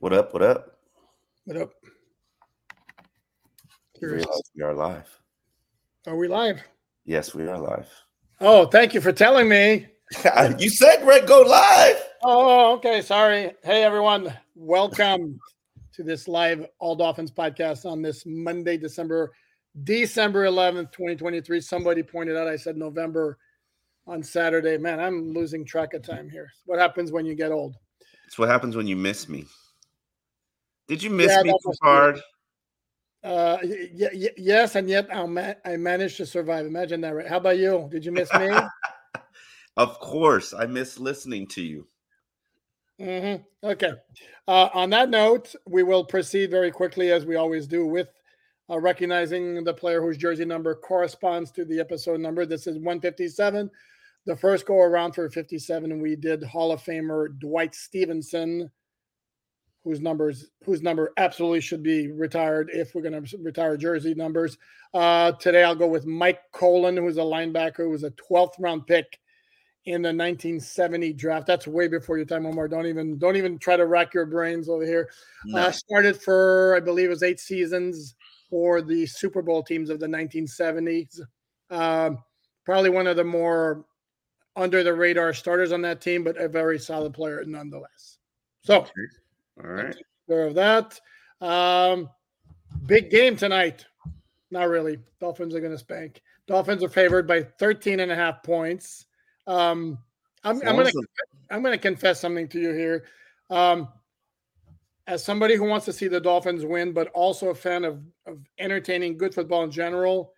What up? What up? What up? Curious. we are live. Are we live? Yes, we are live. Oh, thank you for telling me. you said Greg go live. Oh, okay. Sorry. Hey, everyone. Welcome to this live All Dolphins podcast on this Monday, December December 11th, 2023. Somebody pointed out I said November on Saturday. Man, I'm losing track of time here. What happens when you get old? It's what happens when you miss me. Did you miss Yeah, me too hard? Uh, y- y- yes, and yet I ma- I managed to survive. Imagine that, right? How about you? Did you miss me? Of course, I miss listening to you. hmm Okay. Uh, on that note, we will proceed very quickly, as we always do, with uh, recognizing the player whose jersey number corresponds to the episode number. This is 157. The first go around for 57, we did Hall of Famer Dwight Stephenson, whose numbers whose number absolutely should be retired if we're going to retire jersey numbers. Uh, today, I'll go with Mike Kolen, who's a linebacker, who was a 12th round pick in the 1970 draft. That's way before your time, Omar. Don't even don't even try to rack your brains over here. No. Uh, started for I believe it was eight seasons for the Super Bowl teams of the 1970s. Um, probably one of the more under the radar starters on that team, but a very solid player nonetheless. So All right. aware of that. Um, big game tonight. Not really. Dolphins are going to spank. Dolphins are favored by 13 and a half points. Um, I'm, I'm going to I'm going to confess something to you here. Um, as somebody who wants to see the Dolphins win, but also a fan of, of entertaining good football in general,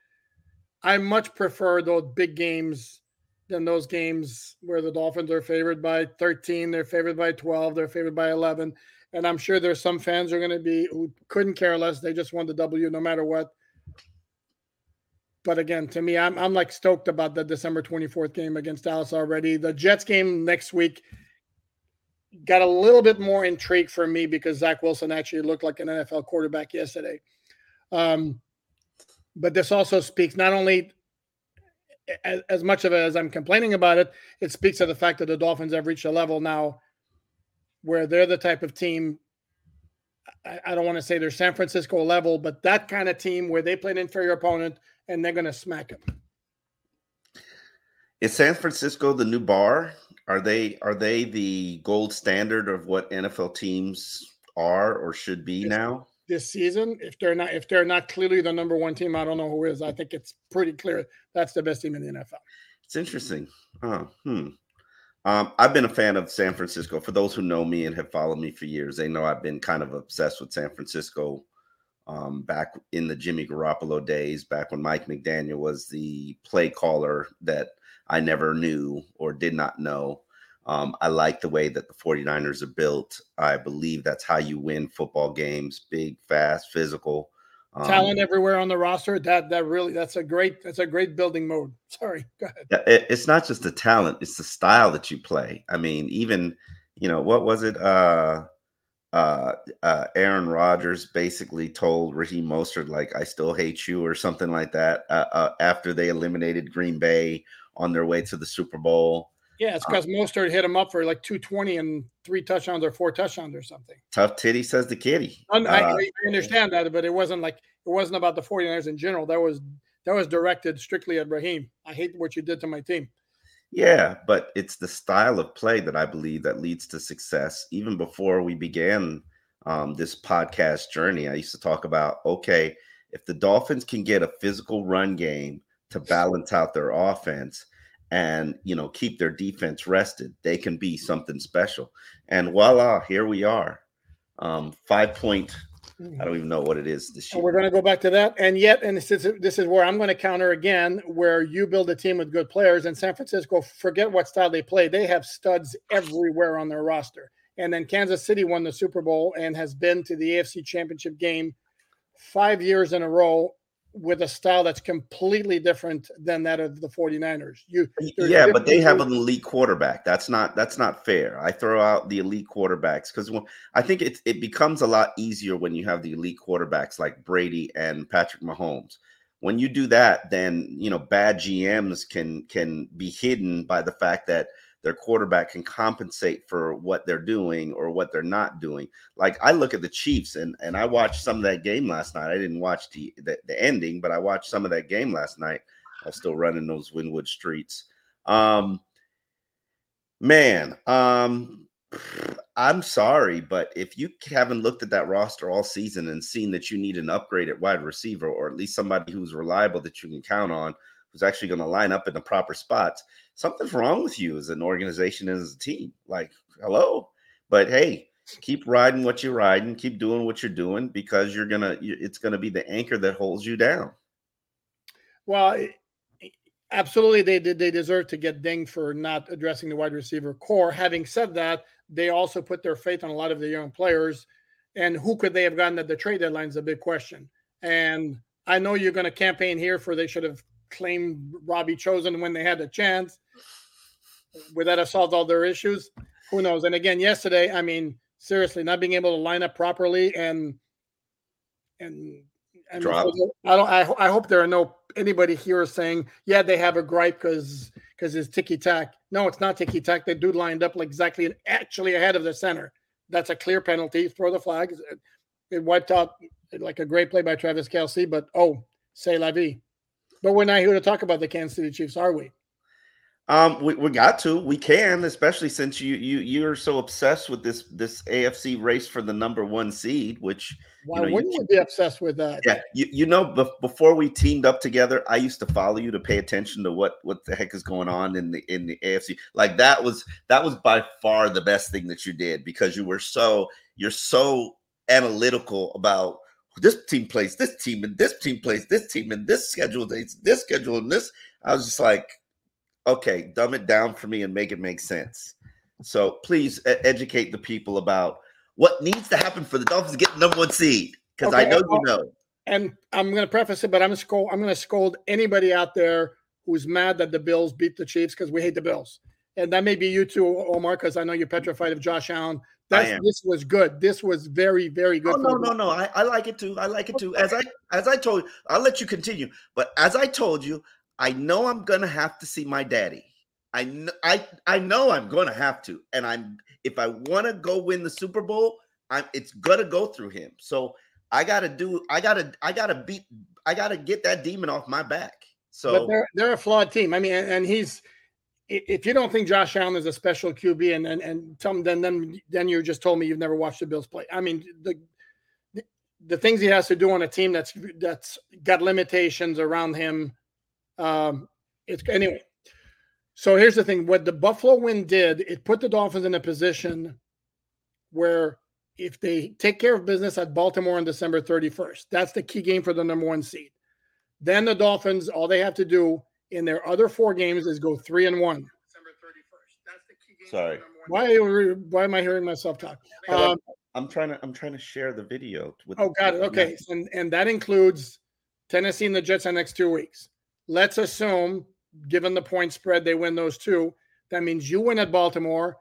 I much prefer those big games than those games where the Dolphins are favored by 13, they're favored by 12, they're favored by 11. And I'm sure there's some fans who are going to be who couldn't care less. They just want the W no matter what. But again, to me, I'm I'm like stoked about the December 24th game against Dallas already. The Jets game next week got a little bit more intrigue for me because Zach Wilson actually looked like an NFL quarterback yesterday. Um, but this also speaks not only as, as much of it as I'm complaining about it, it speaks to the fact that the Dolphins have reached a level now where they're the type of team. I, I don't want to say they're San Francisco level, but that kind of team where they play an inferior opponent and they're going to smack them. Is San Francisco the new bar? Are they are they the gold standard of what NFL teams are or should be now? this season. If they're not, if they're not clearly the number one team, I don't know who is. I think it's pretty clear that's the best team in the NFL. It's interesting. Oh, hmm. Um, I've been a fan of San Francisco. For those who know me and have followed me for years, they know I've been kind of obsessed with San Francisco. Um, back in the Jimmy Garoppolo days, back when Mike McDaniel was the play caller that I never knew or did not know. Um, I like the way that the 49ers are built. I believe that's how you win football games big, fast, physical. Um, Talent everywhere on the roster. That that really that's a great that's a great building mode. Sorry, go ahead. It- it's not just the talent; it's the style that you play. I mean, even you know what was it? Uh, uh, uh, Aaron Rodgers basically told Raheem Mostert like, "I still hate you" or something like that. Uh, uh, after they eliminated Green Bay on their way to the Super Bowl, Yeah, it's because Mostert hit him up for like 220 and three touchdowns or four touchdowns or something. tough titty says the kitty. I, Uh, I understand that, but it wasn't like it wasn't about the 49ers in general. That was that was directed strictly at Raheem. I hate what you did to my team. Yeah, but it's the style of play that I believe that leads to success. Even before we began um, this podcast journey, I used to talk about okay, if the Dolphins can get a physical run game to balance out their offense and you know keep their defense rested, they can be something special. And voila, here we are. Um, five point. I don't even know what it is this And year. we're going to go back to that. And yet, and this is this is where I'm going to counter again, where you build a team with good players. And San Francisco, forget what style they play; they have studs everywhere on their roster. And then Kansas City won the Super Bowl and has been to the AFC Championship game five years in a row with a style that's completely different than that of the 49ers. You, yeah but they have an elite quarterback. That's not that's not fair. I throw out the elite quarterbacks because i think it, it becomes a lot easier when you have the elite quarterbacks like brady and patrick mahomes. When you do that then you know bad gms can can be hidden by the fact that their quarterback can compensate for what they're doing or what they're not doing. Like i look at the chiefs and and i watched some of that game last night. I didn't watch the the, the ending but i watched some of that game last night. I was still running those Wynwood streets. Um, man, um, I'm sorry, but if you haven't looked at that roster all season and seen that you need an upgrade at wide receiver, or at least somebody who's reliable that you can count on, who's actually going to line up in the proper spots, something's wrong with you as an organization and as a team. Like, hello, but hey, keep riding what you're riding, keep doing what you're doing because you're gonna it's gonna be the anchor that holds you down. Well, absolutely, they. They deserve to get dinged for not addressing the wide receiver core. Having said that, they also put their faith on a lot of the young players, and who could they have gotten at the trade deadline is a big question. And I know you're going to campaign here for they should have claimed Robbie Chosen when they had the chance. Would that have solved all their issues? Who knows? And again, yesterday, I mean, seriously, not being able to line up properly and and I, mean. I don't. I, I hope there are no anybody here saying, yeah, they have a gripe because because it's ticky tack. No, it's not ticky tack. The dude lined up like exactly actually ahead of the center. That's a clear penalty. Throw the flag. It, it wiped out like a great play by Travis Kelce. But oh, say la vie. But we're not here to talk about the Kansas City Chiefs, are we? Um, we, we got to, we can, especially since you you you're so obsessed with this this AFC race for the number one seed, which Why know, wouldn't you be obsessed with that? yeah, you, you know, bef- before we teamed up together, I used to follow you to pay attention to what what the heck is going on in the in the AFC. Like that was that was by far the best thing that you did because you were so you're so analytical about this team plays this team and this team plays this team and this schedule dates this schedule and this. I was just like, okay, dumb it down for me and make it make sense. So please educate the people about what needs to happen for the Dolphins to get the number one seed because I Okay, know you know. and I'm going to preface it, but I'm going to scold. I'm going to scold anybody out there who's mad that the Bills beat the Chiefs because we hate the Bills, and that may be you too, Omar, because I know you're petrified of Josh Allen. That's am. this was good. This was very, very good. Oh for no, no, no! I, I like it too. I like it too. As I as I told you, I'll let you continue. But as I told you, I know I'm gonna have to see my daddy. I know I I know I'm gonna have to. And I'm if I want to go win the Super Bowl, I'm it's gonna go through him. So I gotta do. I gotta I gotta beat. I gotta get that demon off my back. But So they're they're a flawed team. I mean, and, and he's i- if you don't think Josh Allen is a special QB, and and, and tell me, then then then you just told me you've never watched the Bills play. I mean, the the, the things he has to do on a team that's that's got limitations around him. Um, it's anyway. So here's the thing: what the Buffalo win did, it put the Dolphins in a position where if they take care of business at Baltimore on December 31st, that's the key game for the number one seed. Then the Dolphins, all they have to do in their other four games is go three and one. December 31st. That's the key game. Sorry. Why, are you- why am I hearing myself talk? Um, I'm trying to I'm trying to share the video with. Oh, got it. Okay, and and that includes Tennessee and the Jets in the next two weeks. Let's assume, given the point spread, they win those two. That means you win at Baltimore.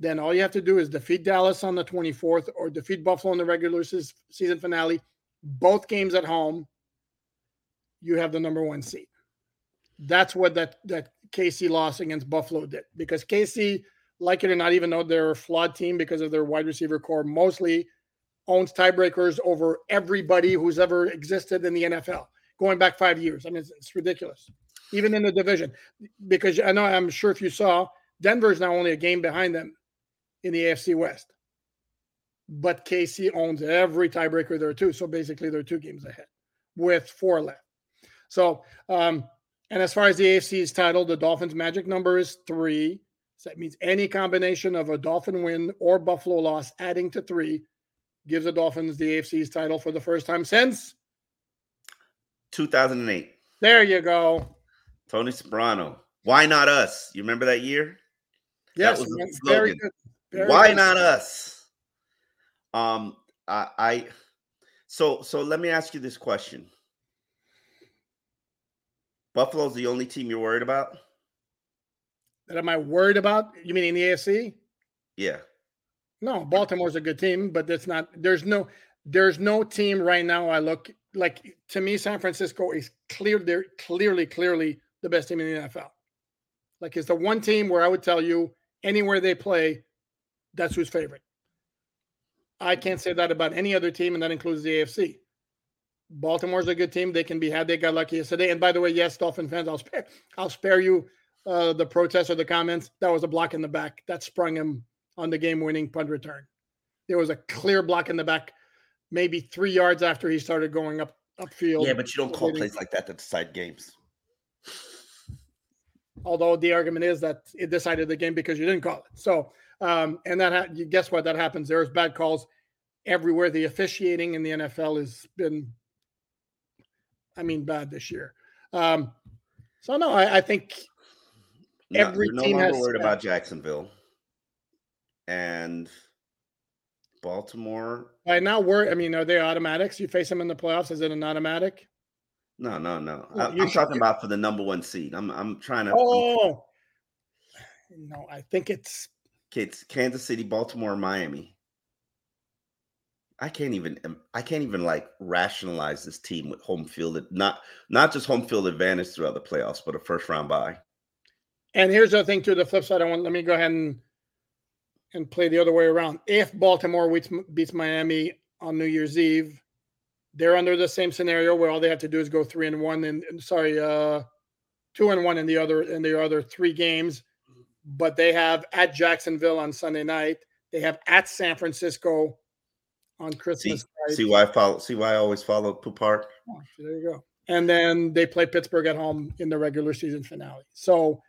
Then all you have to do is defeat Dallas on the 24th or defeat Buffalo in the regular season finale. Both games at home. You have the number one seed. That's what that that KC loss against Buffalo did because KC like it or not, even though they're a flawed team because of their wide receiver core, mostly owns tiebreakers over everybody who's ever existed in the NFL going back five years. I mean, it's, it's ridiculous, even in the division. Because I know, I'm sure if you saw, Denver is now only a game behind them in the AFC West. But KC owns every tiebreaker there too. So basically, they're two games ahead with four left. So, um, and as far as the AFC is titled, the Dolphins' magic number is three. So that means any combination of a Dolphin win or Buffalo loss adding to three gives the Dolphins the AFC's title for the first time since 2008. There you go. Tony Soprano. Why not us? You remember that year? Yes, that was very good. Very Why good. not us? Um, I, I so so let me ask you this question. Buffalo's the only team you're worried about? That am I worried about? You mean in the AFC? Yeah. No, Baltimore's a good team, but it's not. There's no. There's no team right now. I look like to me, San Francisco is clear. They're clearly, clearly the best team in the NFL. Like it's the one team where I would tell you anywhere they play, that's who's favorite. I can't say that about any other team, and that includes the AFC. Baltimore's a good team. They can be had. They got lucky yesterday. And by the way, yes, Dolphin fans, I'll spare I'll spare you uh, the protests or the comments, that was a block in the back that sprung him on the game winning punt return. There was a clear block in the back, maybe three yards after he started going up upfield. Yeah, but you don't call plays like that to decide games. Although the argument is that it decided the game because you didn't call it. So, um, and that ha- guess what? That happens. There's bad calls everywhere. The officiating in the NFL has been, I mean, bad this year. Um, so no, I, I think every no, team no has worried about Jacksonville and Baltimore. I now worry. I mean, are they automatics? You face them in the playoffs. Is it an automatic? No, no, no. I, am talking about for the number one seed. I'm I'm trying to. Oh, no, I think it's it's Kansas City, Baltimore, Miami. I can't even I can't even like rationalize this team with home field not not just home field advantage throughout the playoffs, but a first round bye. And here's the thing to the flip side. I want let me go ahead and and play the other way around. If Baltimore beats, beats Miami on New Year's Eve, they're under the same scenario where all they have to do is go three and one and, and sorry, uh, two and one in the other in the other three games. But they have at Jacksonville on Sunday night. They have at San Francisco on Christmas. See, night. see why I follow. See why I always follow Poupart. Oh, there you go. And then they play Pittsburgh at home in the regular season finale. So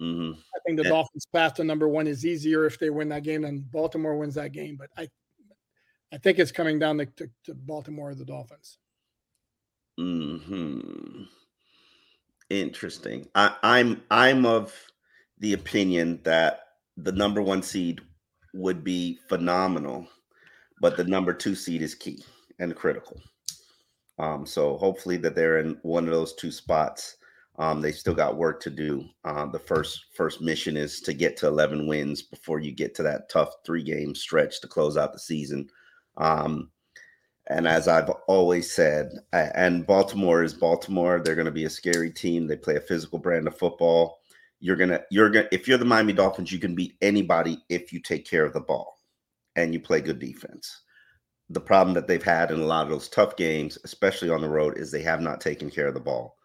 Mm-hmm. I think the yeah. Dolphins' path to number one is easier if they win that game than Baltimore wins that game. But I, I think it's coming down to, to, to Baltimore or the Dolphins. Hmm. Interesting. I, I'm I'm of the opinion that the number one seed would be phenomenal, but the number two seed is key and critical. Um, so hopefully that they're in one of those two spots um, they still got work to do. Uh, the first first mission is to get to 11 wins before you get to that tough three game stretch to close out the season. Um, and as I've always said, and Baltimore is Baltimore. They're going to be a scary team. They play a physical brand of football. You're gonna you're gonna if you're the Miami Dolphins, you can beat anybody if you take care of the ball and you play good defense. The problem that they've had in a lot of those tough games, especially on the road, is they have not taken care of the ball.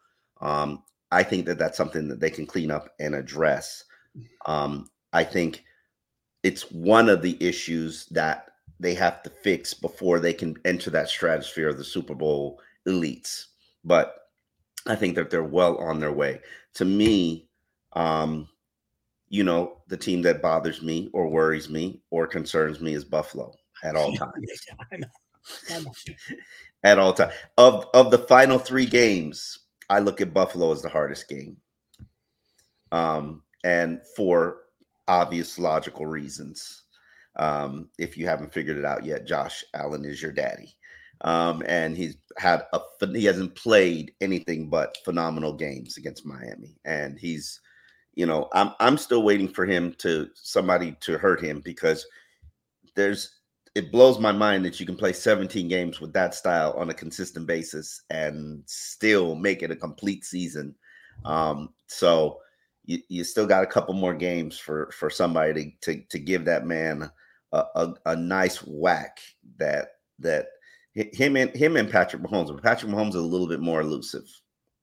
Um, I think that that's something that they can clean up and address. Um, I think it's one of the issues that they have to fix before they can enter that stratosphere of the Super Bowl elites. But I think that they're well on their way. To me, um, you know, the team that bothers me or worries me or concerns me is Buffalo at all times. I know. I know. at all times. Of of the final three games, I look at Buffalo as the hardest game. Um, and for obvious logical reasons. Um, if you haven't figured it out yet, Josh Allen is your daddy. Um, and he's had a he hasn't played anything but phenomenal games against Miami, and he's, you know, I'm I'm still waiting for him to somebody to hurt him because there's it blows my mind that you can play 17 games with that style on a consistent basis and still make it a complete season. Um, so you, you still got a couple more games for for somebody to to, to give that man a, a, a nice whack that that him and him and Patrick Mahomes. But Patrick Mahomes is a little bit more elusive,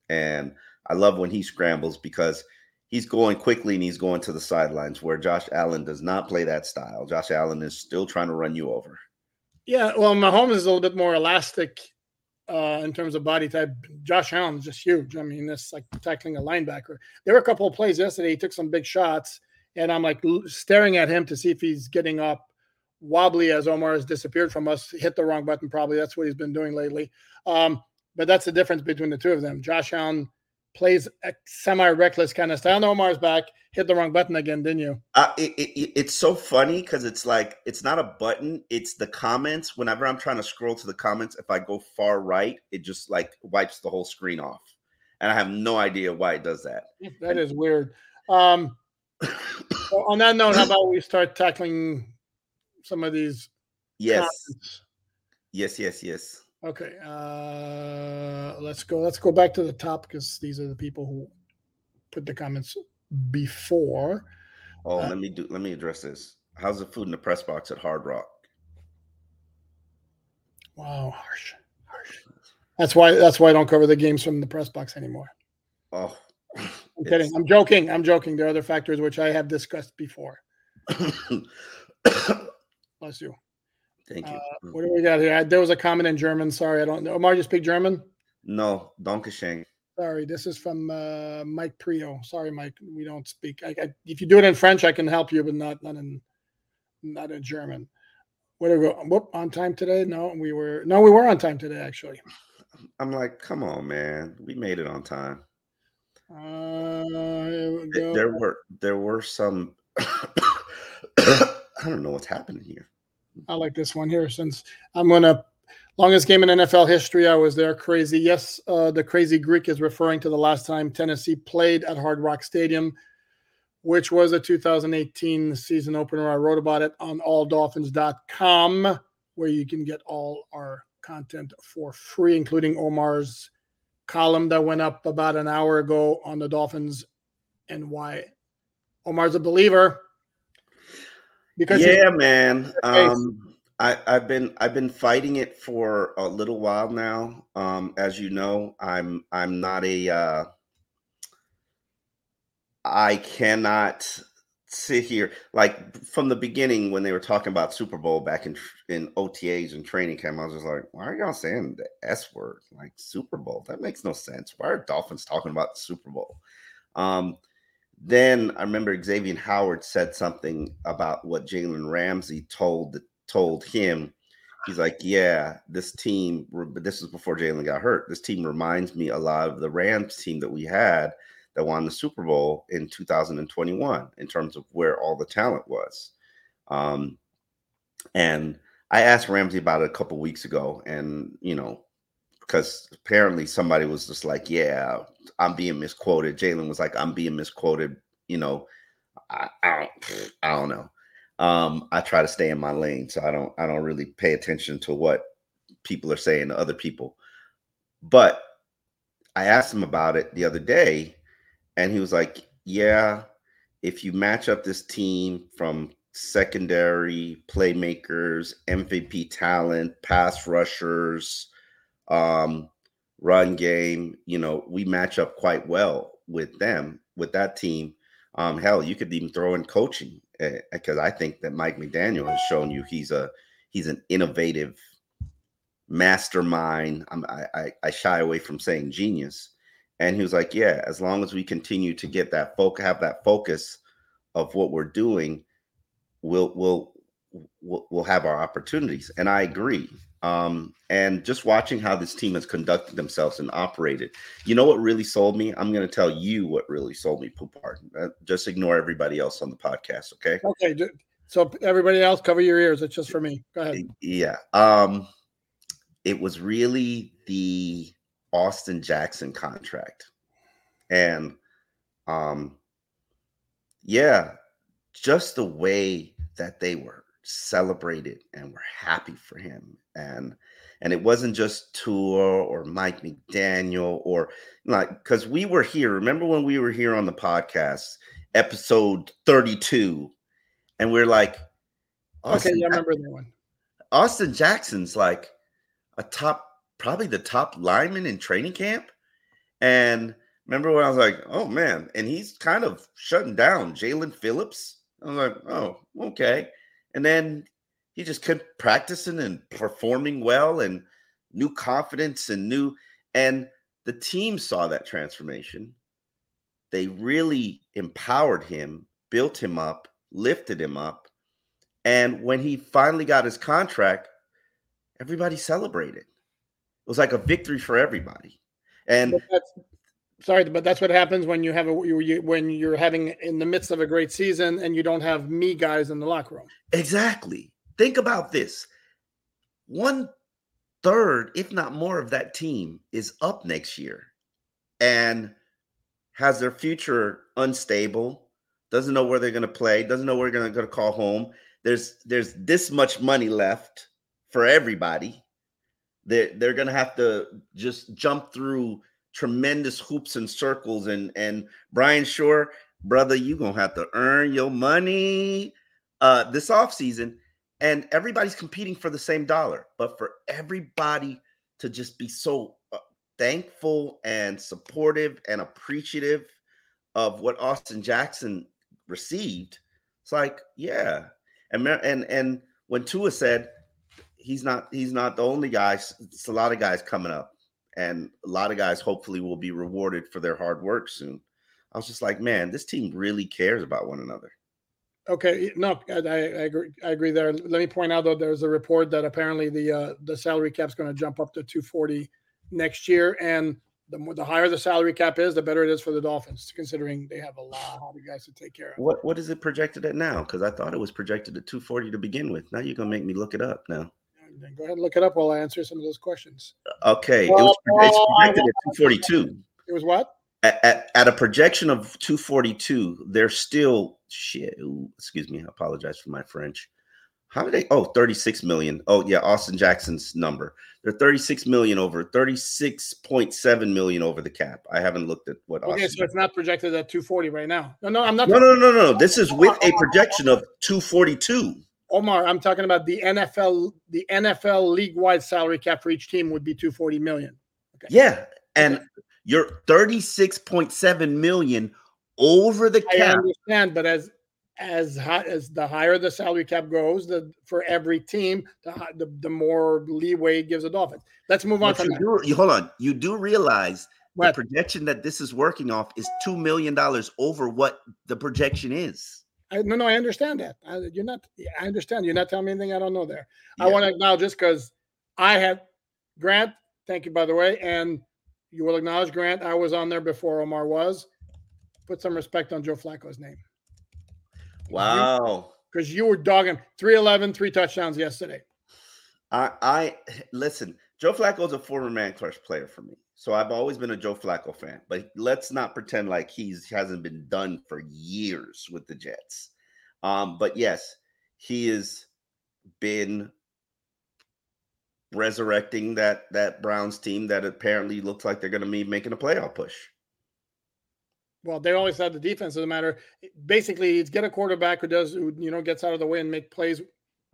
and I love when he scrambles because he's going quickly and he's going to the sidelines. Where Josh Allen does not play that style. Josh Allen is still trying to run you over. Yeah, well, Mahomes is a little bit more elastic uh, in terms of body type. Josh Allen is just huge. I mean, it's like tackling a linebacker. There were a couple of plays yesterday. He took some big shots, and I'm like staring at him to see if he's getting up wobbly as Omar has disappeared from us, hit the wrong button. Probably that's what he's been doing lately. Um, but that's the difference between the two of them. Josh Allen plays a semi-reckless kind of style. No, Omar's back, hit the wrong button again, didn't you? Uh, it, it, it's so funny because it's like it's not a button; it's the comments. Whenever I'm trying to scroll to the comments, if I go far right, it just like wipes the whole screen off, and I have no idea why it does that. That is weird. Um, on that note, how about we start tackling some of these. Yes. Comments. Yes, yes, yes. Okay. Uh let's go. Let's go back to the top because these are the people who put the comments before. Oh, uh, let me do let me address this. How's the food in the press box at Hard Rock? Wow, harsh. Harsh. That's why that's why I don't cover the games from the press box anymore. Oh. I'm kidding. I'm joking. I'm joking. There are other factors which I have discussed before. Bless you. Thank you. Uh, what do we got here? There was a comment in German. Sorry, I don't know. Omar, you speak German? No, Dankeschön. Sorry, this is from uh, Mike Prio. Sorry, Mike, we don't speak. I, I, if you do it in French, I can help you, but not not in not in German. Where do we go? Whoop, on time today? No, we were no, we were on time today. Actually, I'm like, come on, man, we made it on time. Uh, we there were there were some I don't know what's happening here. I like this one here since I'm gonna longest game in NFL history. I was there. Crazy. Yes, uh, the crazy Greek is referring to the last time Tennessee played at Hard Rock Stadium, which was a 2018 season opener. I wrote about it on alldolphins.com, where you can get all our content for free, including Omar's column that went up about an hour ago on the Dolphins and why Omar's a believer. Because yeah, man. Um, I, I've been I've been fighting it for a little while now. Um, as you know, I'm I'm not a uh, I cannot sit here like from the beginning when they were talking about Super Bowl back in in OTAs and training camp. I was just like, why are y'all saying the S word like Super Bowl? That makes no sense. Why are Dolphins talking about the Super Bowl? Um, then I remember Xavier Howard said something about what Jalen Ramsey told told him. He's like, "Yeah, this team." But this was before Jalen got hurt. This team reminds me a lot of the Rams team that we had that won the Super Bowl in 2021 in terms of where all the talent was. Um, and I asked Ramsey about it a couple weeks ago, and you know, because apparently somebody was just like, "Yeah, I'm being misquoted." Jalen was like, "I'm being misquoted." You know, I, I don't, I don't know. Um, I try to stay in my lane, so I don't, I don't really pay attention to what people are saying to other people. But I asked him about it the other day, and he was like, "Yeah, if you match up this team from secondary playmakers, MVP talent, pass rushers." Um, run game. You know, we match up quite well with them, with that team. Um, hell, you could even throw in coaching because uh, I think that Mike McDaniel has shown you he's a he's an innovative mastermind. I'm, I, I shy away from saying genius, and he was like, yeah, as long as we continue to get that focus, have that focus of what we're doing, we'll we'll we'll, we'll have our opportunities. And I agree. Um, and just watching how this team has conducted themselves and operated. You know what really sold me? I'm going to tell you what really sold me, Poupart. Uh, just ignore everybody else on the podcast, okay? Okay. So everybody else, cover your ears. It's just for me. Go ahead. Yeah. Um, it was really the Austin Jackson contract, and um, yeah, just the way that they were celebrated and were happy for him, and and it wasn't just Tua or Mike McDaniel or like because we were here. Remember when we were here on the podcast, episode thirty-two and we're like, Austin, okay, I remember that one. Austin Jackson's like a top, probably the top lineman in training camp. And remember when I was like, oh man, and he's kind of shutting down Jaelan Phillips. I was like, oh, okay. And then he just kept practicing and performing well and new confidence and new and the team saw that transformation. They really empowered him, built him up, lifted him up. And when he finally got his contract, everybody celebrated. It was like a victory for everybody. And but sorry, but that's what happens when you have a you, when you're having in the midst of a great season and you don't have me guys in the locker room. Exactly. Think about this. One third, if not more, of that team is up next year and has their future unstable doesn't know where they're going to play, doesn't know where they're going to call home. There's there's this much money left for everybody. They're, they're going to have to just jump through tremendous hoops and circles. And and Brandon Shore, brother, you're going to have to earn your money uh, this offseason. And everybody's competing for the same dollar. But for everybody to just be so uh, thankful and supportive and appreciative of what Austin Jackson received. It's like, yeah. And and and when Tua said he's not he's not the only guy, it's a lot of guys coming up. And a lot of guys hopefully will be rewarded for their hard work soon. I was just like, man, this team really cares about one another. Okay, no, I, I, agree. I agree there. Let me point out though, there's a report that apparently the uh, the salary cap's going to jump up to 240 next year, and the more the higher the salary cap is, the better it is for the Dolphins, considering they have a lot of guys to take care of. What what is it projected at now? Because I thought it was projected at 240 to begin with. Now you're gonna make me look it up now. Then go ahead and look it up while I answer some of those questions. Okay, well, it was projected at 242. It was what? At, at, at, a projection of 242, they're still shit. Ooh, excuse me, I apologize for my French. How did they? Oh, 36 million. Oh, yeah, Austin Jackson's number. They're 36 million over 36.7 million over the cap. I haven't looked at what. Okay, Austin so it's not projected at 240 right now. No, no, I'm not. No, no, no, no. This is with a projection of 242. Omar, I'm talking about the NFL. The NFL league-wide salary cap for each team would be 240 million. Okay. Yeah, and you're 36.7 million over the cap. I understand, but as as high as the higher the salary cap goes, the for every team, the the, the more leeway it gives the Dolphins. Let's move on. You do, you, hold on. You do realize what? the projection that this is working off is two million dollars over what the projection is. I, no, no, I understand that. I, you're not. I understand. You're not telling me anything I don't know there. Yeah. I want to acknowledge just because I had Grant. Thank you, by the way, and you will acknowledge Grant. I was on there before Omar was. Put some respect on Joe Flacco's name. Wow. Because you, you, were dogging 311, three touchdowns yesterday. I, I listen, Joe Flacco is a former man crush player for me. So I've always been a Joe Flacco fan, but let's not pretend like he's hasn't been done for years with the Jets. Um, but yes, he has been resurrecting that that Browns team that apparently looks like they're going to be making a playoff push well, they always had the defense. Doesn't matter. Basically, it's get a quarterback who does, who you know, gets out of the way and make plays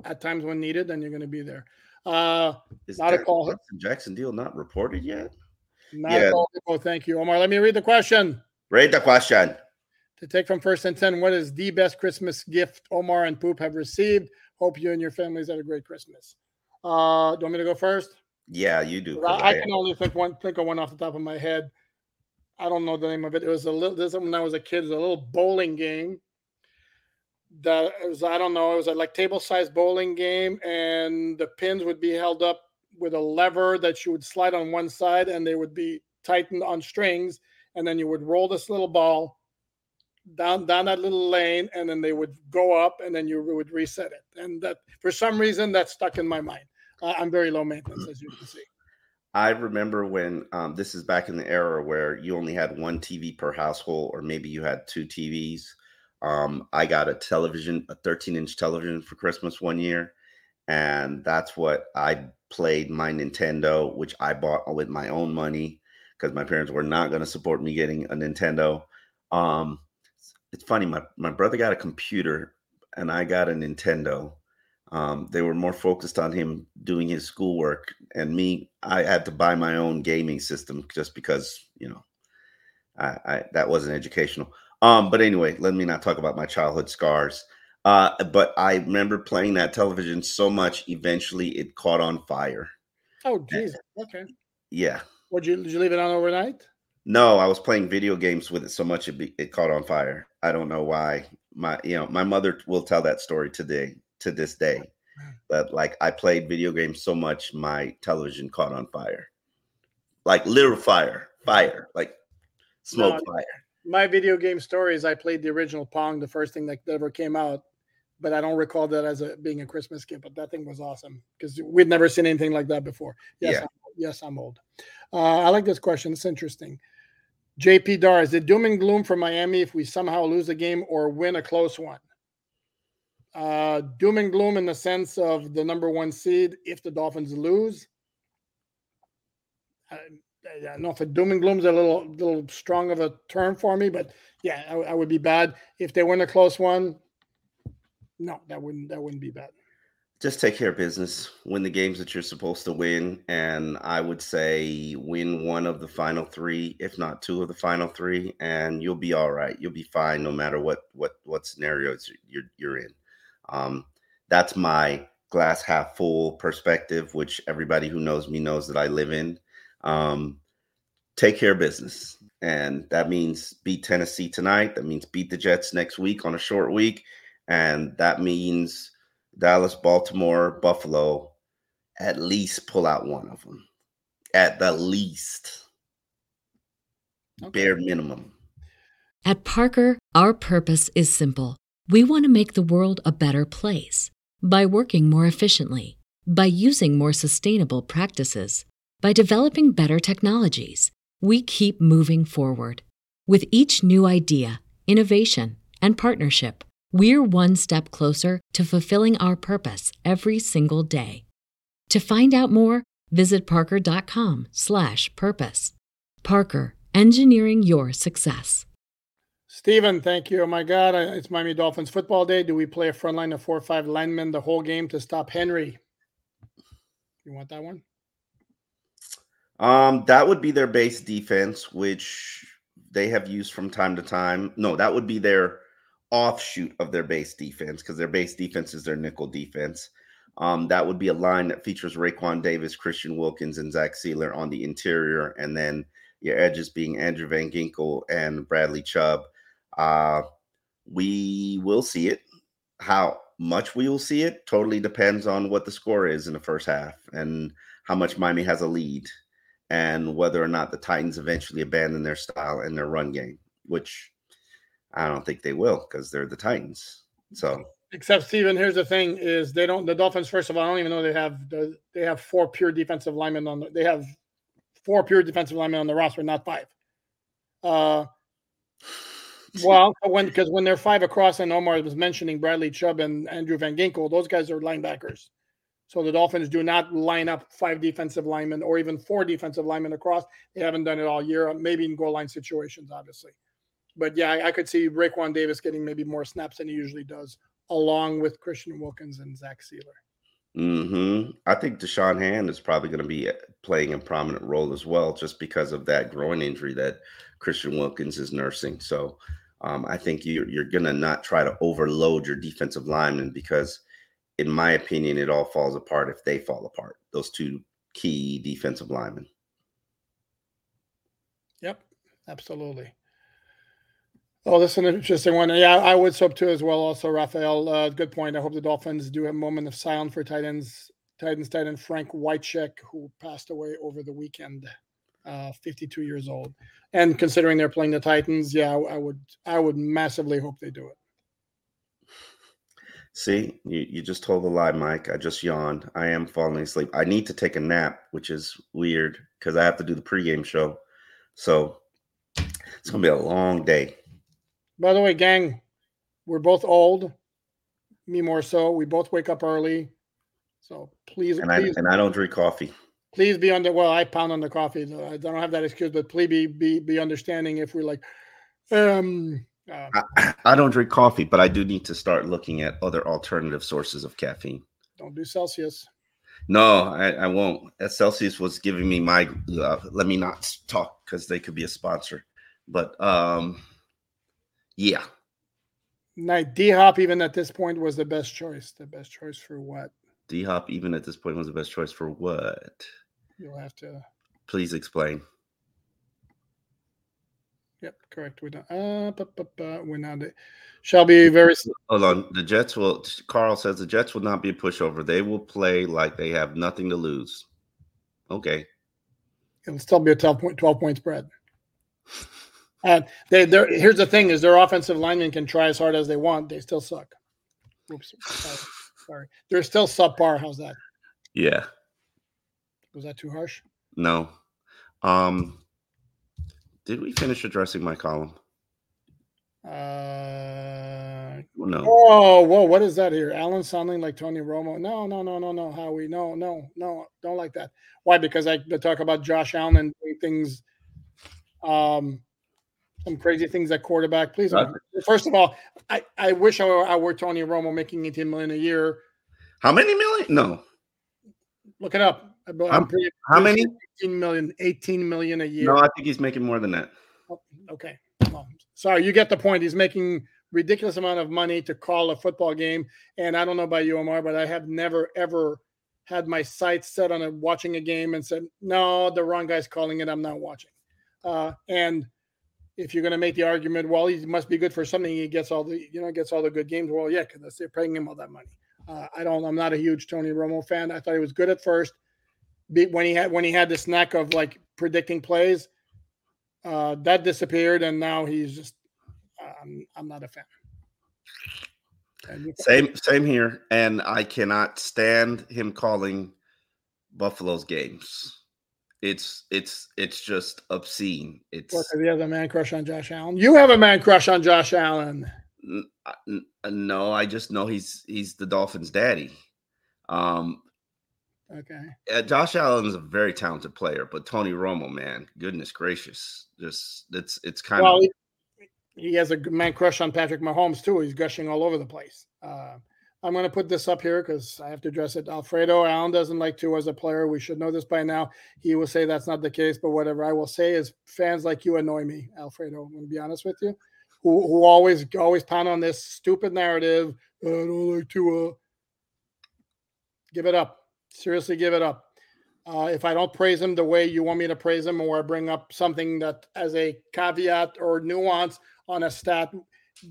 at times when needed. Then you're going to be there. Uh, Is not a call. Jackson deal not reported yet? Not yeah. a call. Oh, thank you, Omar. Let me read the question. Read the question. To take from first and ten, what is the best Christmas gift Omar and Poop have received? Hope you and your families had a great Christmas. Uh, do you want me to go first? Yeah, you do. I, I can only think one think of one off the top of my head. I don't know the name of it. It was a little. This when I was a kid. It was a little bowling game. That was. I don't know. It was a like table size bowling game, and the pins would be held up with a lever that you would slide on one side, and they would be tightened on strings, and then you would roll this little ball down down that little lane, and then they would go up, and then you would reset it. And that for some reason that stuck in my mind. I'm very low maintenance, as you can see. I remember when um, this is back in the era where you only had one TV per household, or maybe you had two TVs. Um, I got a television, a 13 inch television for Christmas one year, and that's what I played my Nintendo, which I bought with my own money because my parents were not going to support me getting a Nintendo. Um, it's funny, my, my brother got a computer and I got a Nintendo um, they were more focused on him doing his schoolwork, and me, I had to buy my own gaming system just because you know, I, I that wasn't educational. Um, but anyway, let me not talk about my childhood scars. Uh, but I remember playing that television so much. Eventually, it caught on fire. Oh, Jesus. Okay. Yeah. Would you did you leave it on overnight? No, I was playing video games with it so much it be, it caught on fire. I don't know why. My you know my mother will tell that story today to this day. But like I played video games so much, my television caught on fire. Like literal fire, fire, like smoke no, fire. My video game story is I played the original Pong, the first thing that ever came out, but I don't recall that as a being a Christmas gift. But that thing was awesome because we'd never seen anything like that before. Yes, yeah. I'm, yes, I'm old. Uh, I like this question. It's interesting. JP Dar, is it doom and gloom for Miami if we somehow lose a game or win a close one? uh, doom and gloom in the sense of the number one seed if the Dolphins lose. I, I don't know if a doom and gloom is a little little strong of a term for me, but yeah, I, I would be bad if they win a close one. No, that wouldn't that wouldn't be bad. Just take care of business, win the games that you're supposed to win, and I would say win one of the final three, if not two of the final three, and you'll be all right. You'll be fine no matter what what what scenarios you're you're in. Um, that's my glass half full perspective, which everybody who knows me knows that I live in. Um, take care of business. And that means beat Tennessee tonight. That means beat the Jets next week on a short week. And that means Dallas, Baltimore, Buffalo, at least pull out one of them. At the least. Okay. Bare minimum. At Parker, our purpose is simple we want to make the world a better place by working more efficiently, by using more sustainable practices, by developing better technologies. We keep moving forward. With each new idea, innovation, and partnership, we're one step closer to fulfilling our purpose every single day. To find out more, visit parker.com/purpose. Parker, engineering your success. Steven, thank you. Oh my God, it's Miami Dolphins football day. Do we play a front line of four or five linemen the whole game to stop Henry? You want that one? Um, that would be their base defense, which they have used from time to time. No, that would be their offshoot of their base defense because their base defense is their nickel defense. Um, that would be a line that features Raekwon Davis, Christian Wilkins, and Zach Sieler on the interior, and then your edges being Andrew Van Ginkel and Bradley Chubb. Uh, we will see it. How much we will see it totally depends on what the score is in the first half and how much Miami has a lead and whether or not the Titans eventually abandon their style and their run game, which I don't think they will because they're the Titans. So except Steven, here's the thing is they don't the Dolphins, first of all, I don't even know they have they have four pure defensive linemen on the they have four pure defensive linemen on the roster, not five. Uh well, when because when they're five across, and Omar was mentioning Bradley Chubb and Andrew Van Ginkel, those guys are linebackers. So the Dolphins do not line up five defensive linemen or even four defensive linemen across. They haven't done it all year, maybe in goal line situations, obviously. But yeah, I, could see Raekwon Davis getting maybe more snaps than he usually does, along with Christian Wilkins and Zach Sieler. Hmm. I think Da'Shawn Hand is probably going to be playing a prominent role as well, just because of that groin injury that Christian Wilkins is nursing. So um, I think you're, you're going to not try to overload your defensive linemen because, in my opinion, it all falls apart if they fall apart. Those two key defensive linemen. Yep, absolutely. Oh, this is an interesting one. Yeah, I would sub too as well. Also, Raphael, uh, good point. I hope the Dolphins do have a moment of silence for Titans, Titans tight end Frank Wycheck, who passed away over the weekend. uh, 52 years old. And considering they're playing the Titans, yeah, I would I would massively hope they do it. See, you, you just told a lie, Mike. I just yawned. I am falling asleep. I need to take a nap, which is weird because I have to do the pregame show. So it's gonna be a long day. By the way, gang, we're both old. Me more so. We both wake up early. So please, And I and I don't drink coffee. please be under. Well, I pound on the coffee. so I don't have that excuse, but please be be be understanding if we're like, um, uh, I, I don't drink coffee, but I do need to start looking at other alternative sources of caffeine. don't do Celsius. No, I, I won't. Celsius was giving me my. Uh, let me not talk because they could be a sponsor. But um, yeah, Night D Hop even at this point was the best choice. The best choice for what? D Hop even at this point was the best choice for what? You'll have to. Please explain. Yep, correct. We're not. Uh, bu- bu- bu- we're not. Shall be very. Hold on. The Jets will. Carl says the Jets will not be a pushover. They will play like they have nothing to lose. Okay. It'll still be a 12 point 12 point spread. And they they're here's the thing: is their offensive linemen can try as hard as they want, they still suck. Oops, sorry. sorry. They're still subpar. How's that? Yeah. Was that too harsh? No. Um. Did we finish addressing my column? Uh, No. oh, whoa! What is that here? Alan sounding like Tony Romo? No, no, no, no, no. Howie, no, no, no. Don't like that. Why? Because I talk about Josh Allen and doing things, um, some crazy things at quarterback. Please, don't. first of all, I I wish I were, I were Tony Romo making 18 million a year. How many million? No. Look it up. I'm How- pretty- How many? 18 million, 18 million a year. No, I think he's making more than that. Oh, Okay. Well, sorry, you get the point. He's making ridiculous amount of money to call a football game. And I don't know about you, Omar, but I have never ever had my sights set on a, watching a game and said, "No, the wrong guy's calling it. I'm not watching." Uh, and if you're going to make the argument, well, he must be good for something. He gets all the, you know, gets all the good games. Well, yeah, because they're paying him all that money. Uh, I don't. I'm not a huge Tony Romo fan. I thought he was good at first. When he had when he had this knack of like predicting plays, uh, that disappeared, and now he's just. I'm, I'm not a fan. Same, same here. And I cannot stand him calling Buffalo's games. It's it's it's just obscene. It's Or 'cause he has a man crush on Josh Allen. You have a man crush on Josh Allen. n- n- no, I just know he's he's the Dolphins' daddy. Um, Okay. uh, Josh Allen is a very talented player, but Tony Romo, man, goodness gracious, just it's it's kind Well, of he, he has a man crush on Patrick Mahomes too. He's gushing all over the place. Uh, I'm going to put this up here because I have to address it. Alfredo Allen doesn't like Tua as a player. We should know this by now. He will say that's not the case, but whatever I will say is fans like you annoy me, Alfredo. I'm going to be honest with you, who who always always pound on this stupid narrative. I don't like Tua. Give it up. Seriously, give it up. Uh, if I don't praise him the way you want me to praise him, or I bring up something that as a caveat or nuance on a stat,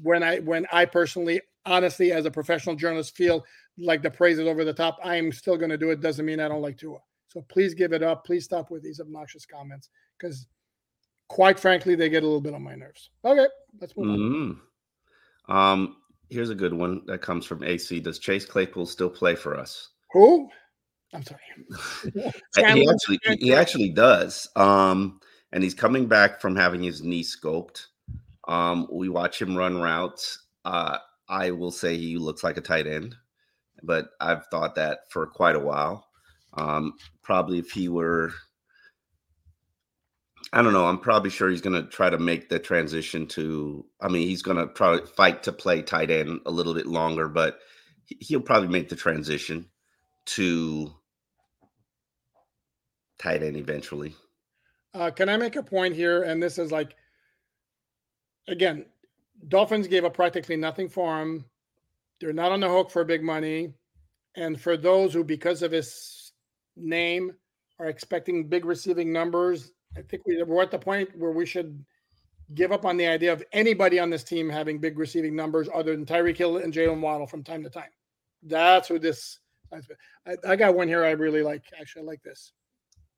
when I when I personally, honestly, as a professional journalist, feel like the praise is over the top, I am still going to do it. Doesn't mean I don't like Tua. So please give it up. Please stop with these obnoxious comments because, quite frankly, they get a little bit on my nerves. Okay, let's move on. Mhm. Um, here's a good one that comes from AC. Does Chase Claypool still play for us? Who? I'm sorry. he actually he actually does. Um, and he's coming back from having his knee scoped. Um, we watch him run routes. Uh, I will say he looks like a tight end, but I've thought that for quite a while. Um, probably if he were, I don't know. I'm probably sure he's going to try to make the transition to. I mean, he's going to probably fight to play tight end a little bit longer, but he'll probably make the transition to tight end eventually. Uh, can I make a point here? And this is like, again, Dolphins gave up practically nothing for him. They're not on the hook for big money. And for those who, because of his name, are expecting big receiving numbers, I think we, we're at the point where we should give up on the idea of anybody on this team having big receiving numbers other than Tyreek Hill and Jaylen Waddle from time to time. That's who this. I, I got one here I really like. Actually, I like this.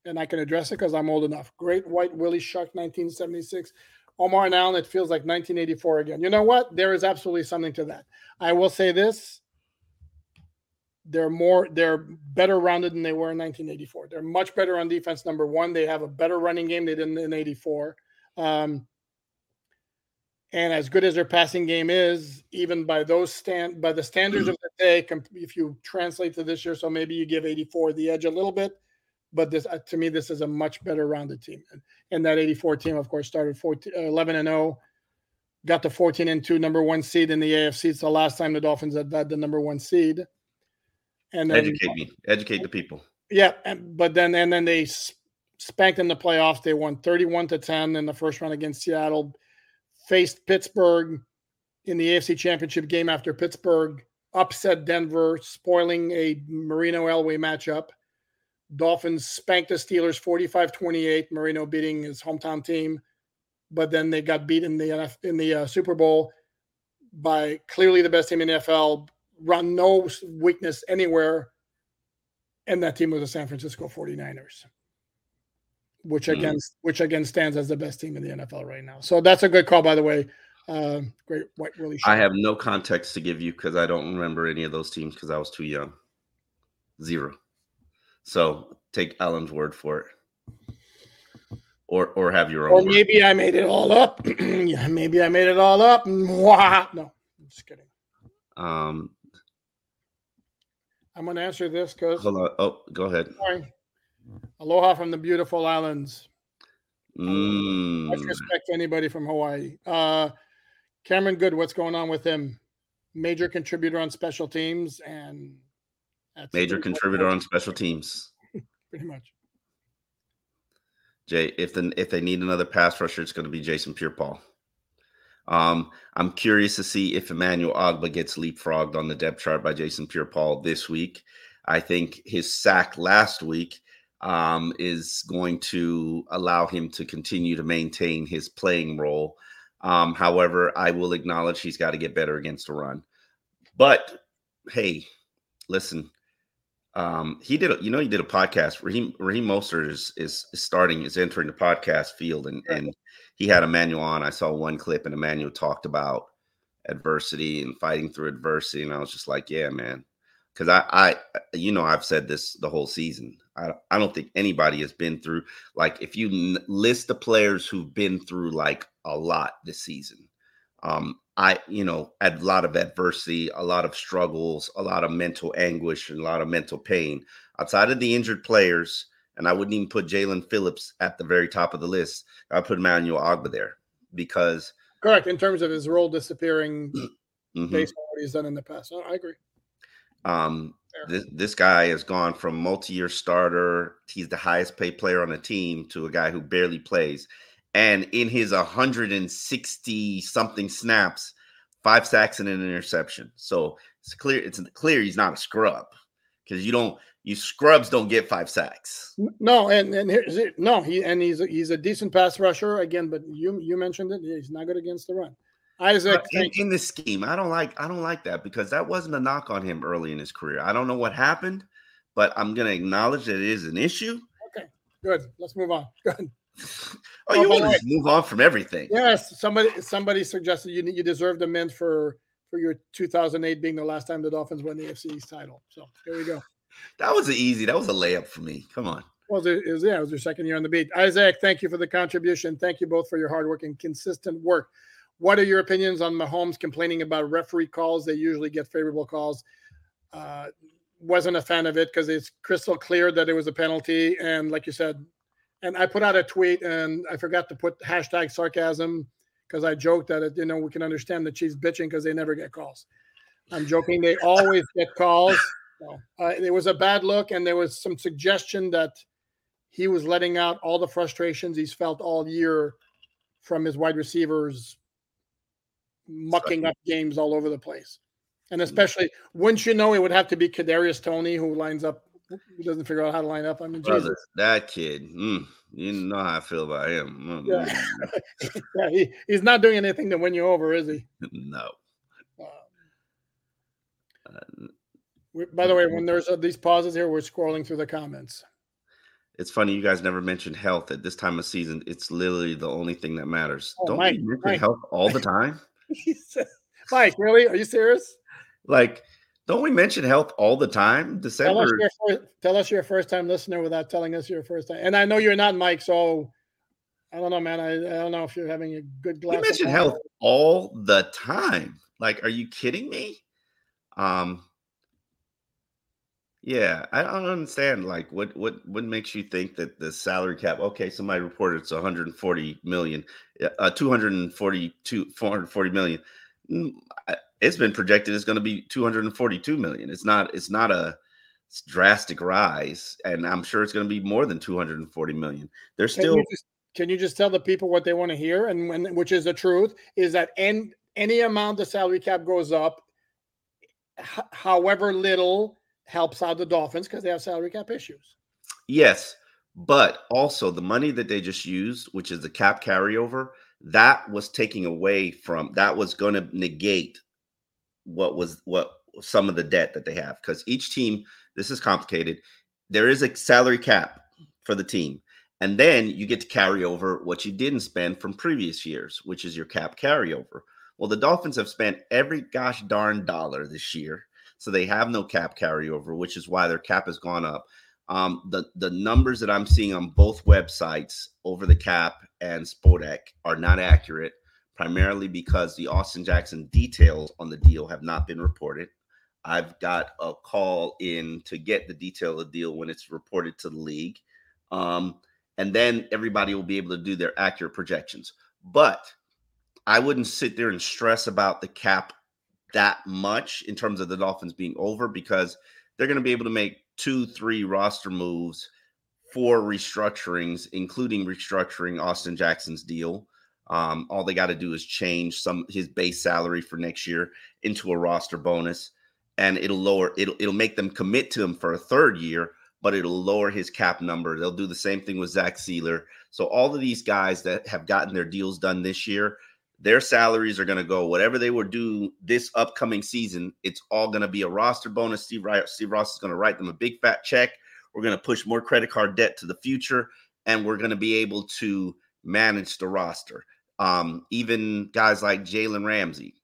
And I can address it because I'm old enough. Great White Willie Shark, 1976. Omar and Allen, it feels like 1984 again. You know what? There is absolutely something to that. I will say this: they're more, they're better rounded than they were in 1984. They're much better on defense. Number one, they have a better running game they did in '84. Um, and as good as their passing game is, even by those stand by the standards of the day, if you translate to this year, so maybe you give 84 the edge a little bit, but this uh, to me this is a much better rounded team. And, and that 84 team, of course, started 14, uh, 11 and 0, got the 14 and 2 number one seed in the AFC. It's the last time the Dolphins had had the number one seed. And then, educate me, educate the people. Yeah, and, but then and then they spanked in the playoffs. They won 31 to 10 in the first round against Seattle faced Pittsburgh in the AFC Championship game after Pittsburgh upset Denver, spoiling a Marino Elway matchup. Dolphins spanked the Steelers 45 28, Marino beating his hometown team. But then they got beat in the, in the uh, Super Bowl by clearly the best team in the NFL, run no weakness anywhere. And that team was the San Francisco 49ers which mm-hmm. again which again stands as the best team in the NFL right now. So that's a good call, by the way. Uh, great, white really. I have no context to give you because I don't remember any of those teams because I was too young. Zero. So take Alan's word for it, or or have your own. Or maybe I made it all up. yeah, maybe I made it all up. Mwah. No, I'm just kidding. Um, I'm going to answer this because. Hold on. Oh, go ahead. Sorry. Aloha from the beautiful islands. Mm. Much respect to anybody from Hawaii. Uh, Cameron Good, what's going on with him? Major contributor on special teams and major contributor on special teams. Pretty much. Jay, if the if they need another pass rusher, it's going to be Jason Pierre-Paul. Um, I'm curious to see if Emmanuel Ogbah gets leapfrogged on the depth chart by Jason Pierre-Paul this week. I think his sack last week um, is going to allow him to continue to maintain his playing role. Um, however, I will acknowledge he's got to get better against the run. But hey, listen, um, he did, a, you know, he did a podcast. Raheem Raheem Mostert is, is, is starting, is entering the podcast field, and and he had Emmanuel on. I saw one clip, and Emmanuel talked about adversity and fighting through adversity, and I was just like, yeah, man, because I, I, you know, I've said this the whole season. I, I don't think anybody has been through like if you list the players who've been through like a lot this season. Um, I, you know, had a lot of adversity, a lot of struggles, a lot of mental anguish, and a lot of mental pain. Outside of the injured players, and I wouldn't even put Jaelan Phillips at the very top of the list. I put Emmanuel Ogbah there because correct in terms of his role disappearing mm-hmm. based on what he's done in the past. I agree. Um, this, this guy has gone from multi-year starter, he's the highest paid player on the team, to a guy who barely plays. And in his 160 something snaps, five sacks and an interception. So it's clear it's clear he's not a scrub because you don't you scrubs don't get five sacks. No, and and here's it. No, he and he's a, he's a decent pass rusher again, but you you mentioned it. He's not good against the run. Isaac, in, in the scheme, I don't like I don't like that because that wasn't a knock on him early in his career. I don't know what happened, but I'm going to acknowledge that it is an issue. Okay, good. Let's move on. Good. oh, you want to move on from everything? Yes. Somebody somebody suggested you you deserve the mint for for your 2008 being the last time the Dolphins won the AFC East title. So here we go. That was easy. That was a layup for me. Come on. Well, it was, yeah, it was your second year on the beat. Isaac, thank you for the contribution. Thank you both for your hard work and consistent work. What are your opinions on Mahomes complaining about referee calls? They usually get favorable calls. Uh, wasn't a fan of it because it's crystal clear that it was a penalty. And like you said, and I put out a tweet and I forgot to put hashtag sarcasm because I joked that it, you know we can understand the Chiefs bitching because they never get calls. I'm joking; they always get calls. So, uh, it was a bad look, and there was some suggestion that he was letting out all the frustrations he's felt all year from his wide receivers mucking up games all over the place. And especially, wouldn't you know, it would have to be Kadarius Toney who lines up, who doesn't figure out how to line up. I mean, Brother, Jesus. that kid, mm, you know how I feel about him. Mm, yeah, mm. yeah he, he's not doing anything to win you over, is he? No. Um, uh, we, by the way, when there's uh, these pauses here, we're scrolling through the comments. It's funny you guys never mentioned health at this time of season. It's literally the only thing that matters. Oh, Don't Mike, mention Mike. health all the time? Mike, really? Are you serious? like, don't we mention health all the time? Tell us, December. your first, tell us you're a first time listener without telling us you're first time. And I know you're not Mike, so I don't know, man. I, I don't know if you're having a good glass. We mention health all the time. Like, are you kidding me? Um, yeah, I don't understand. Like, what what what makes you think that the salary cap? Okay, somebody reported it's 140 million, uh, 242, 440 million. Mm, I- It's been projected it's going to be 242 million. It's not. It's not a drastic rise, and I'm sure it's going to be more than 240 million. There's Can still you just, can you just tell the people what they want to hear, and when, which is the truth, is that any any amount the salary cap goes up, h- however little helps out the Dolphins because they have salary cap issues. Yes, but also the money that they just used, which is the cap carryover, that was taking away from that was going to negate what was what some of the debt that they have because each team this is complicated. There is a salary cap for the team, and then you get to carry over what you didn't spend from previous years, which is your cap carryover. Well, the Dolphins have spent every gosh darn dollar this year, so they have no cap carryover, which is why their cap has gone up. Um, the the numbers that I'm seeing on both websites, Over the Cap and Spotrac, are not accurate, primarily because the Austin Jackson details on the deal have not been reported. I've got a call in to get the detail of the deal when it's reported to the league, um, and then everybody will be able to do their accurate projections. But I wouldn't sit there and stress about the cap that much in terms of the Dolphins being over because they're going to be able to make two, three roster moves, four restructurings, including restructuring Austin Jackson's deal. Um, all they got to do is change some his base salary for next year into a roster bonus, and it'll lower it'll it'll make them commit to him for a third year, but it'll lower his cap number. They'll do the same thing with Zach Sieler. So all of these guys that have gotten their deals done this year, their salaries are going to go whatever they would do this upcoming season. It's all going to be a roster bonus. Steve, Steve Ross is going to write them a big fat check. We're going to push more credit card debt to the future, and we're going to be able to manage the roster. Um, even guys like Jalen Ramsey,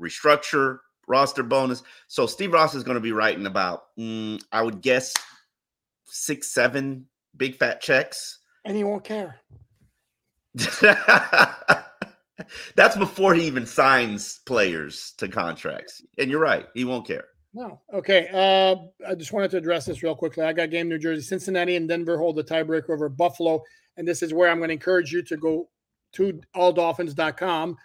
restructure roster bonus. So Steve Ross is going to be writing about, mm, I would guess, six, seven big fat checks. And he won't care. That's before he even signs players to contracts. And you're right, he won't care. No. Okay. Uh, I just wanted to address this real quickly. I got game New Jersey, Cincinnati, and Denver hold the tiebreaker over Buffalo. And this is where I'm going to encourage you to go to alldolphins.com,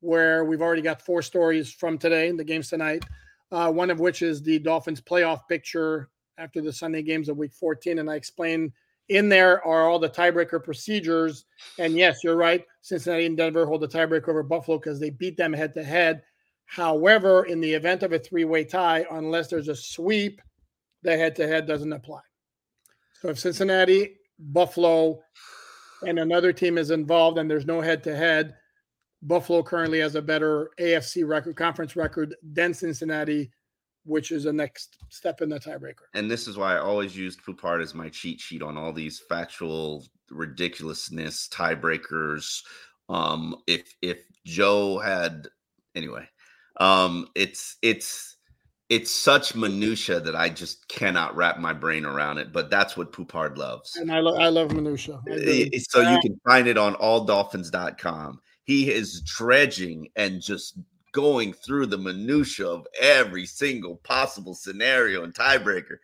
where we've already got four stories from today, the games tonight. Uh, one of which is the Dolphins playoff picture after the Sunday games of week 14. And I explain in there are all the tiebreaker procedures. And yes, you're right. Cincinnati and Denver hold the tiebreaker over Buffalo because they beat them head to head. However, in the event of a three way tie, unless there's a sweep, the head to head doesn't apply. So if Cincinnati, Buffalo, and another team is involved and there's no head to head, Buffalo currently has a better AFC record, conference record than Cincinnati, which is the next step in the tiebreaker. And this is why I always used Poupart as my cheat sheet on all these factual ridiculousness, tiebreakers. Um, if if Joe had anyway, um, it's it's it's such minutia that I just cannot wrap my brain around it. But that's what Poupart loves. And I, lo- I love minutia. I. So you Uh, can find it on alldolphins.com. He is dredging and just going through the minutia of every single possible scenario and tiebreaker.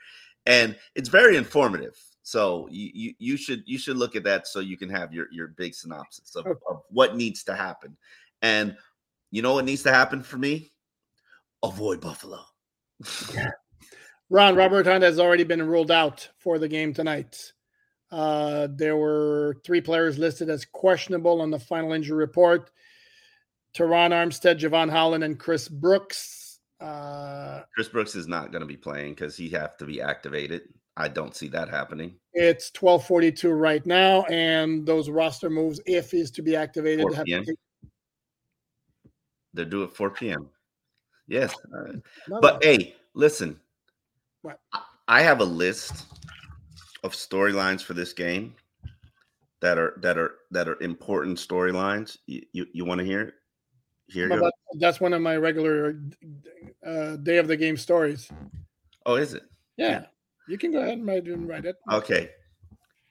And it's very informative. So you, you you should you should look at that so you can have your your big synopsis of, Okay. of what needs to happen. And you know what needs to happen for me? Avoid Buffalo. Ron Robert Hunt has already been ruled out for the game tonight. Uh, there were three players listed as questionable on the final injury report. Terron Armstead, Jevon Holland, and Chris Brooks. Uh, Chris Brooks is not going to be playing because he have to be activated. I don't see that happening. it's 1242 right now, and those roster moves, if he's to be activated, 4 have to They're due at 4 p.m. Yes. uh, But hey, listen. What? I- have a list of storylines for this game that are that are that are important storylines. You you, you want to hear? Here you that- that's one of my regular uh, day of the game stories. Oh, is it? Yeah, you can go ahead and write, and write it. Okay.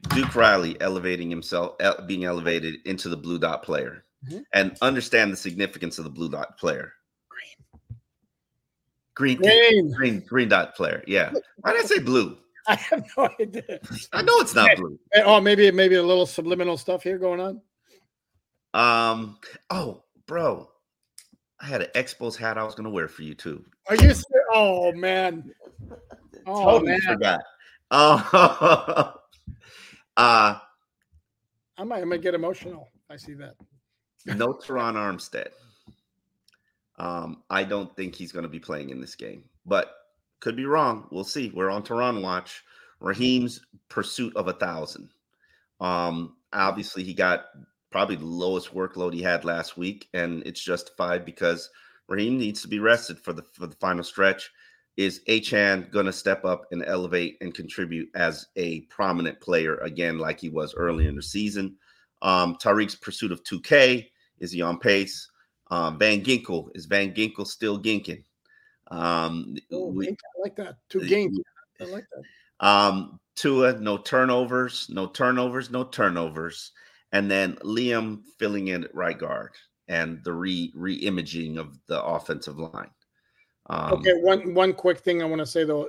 Duke Riley elevating himself, being elevated into the blue dot player, Mhm. and understand the significance of the blue dot player. Green. Green, Green. green, dot player. Yeah. Why did I say blue? I have no idea. I know it's not blue. Eh, Oh, maybe maybe a little subliminal stuff here going on. Um. Oh, bro, I had an Expos hat I was gonna wear for you too. Are you? Oh man. Oh totally man. forgot. Uh, uh I might, I might get emotional. I see that. no Terron Armstead. Um, I don't think he's going to be playing in this game, but could be wrong. We'll see. We're on Terron watch. Raheem's pursuit of a thousand. Um, obviously, he got probably the lowest workload he had last week, and it's justified because Raheem needs to be rested for the for the final stretch. Is Achane going to step up and elevate and contribute as a prominent player again, like he was early in the season? Um, Tyreek's pursuit of 2K is he on pace? Um, Van Ginkel is Van Ginkel still ginking? Um, Oh, we- I like that. Two games. I like that. um, Tua, no turnovers, no turnovers, no turnovers, and then Liam filling in at right guard and the re re-imaging of the offensive line. Um, Okay, one one quick thing I want to say though.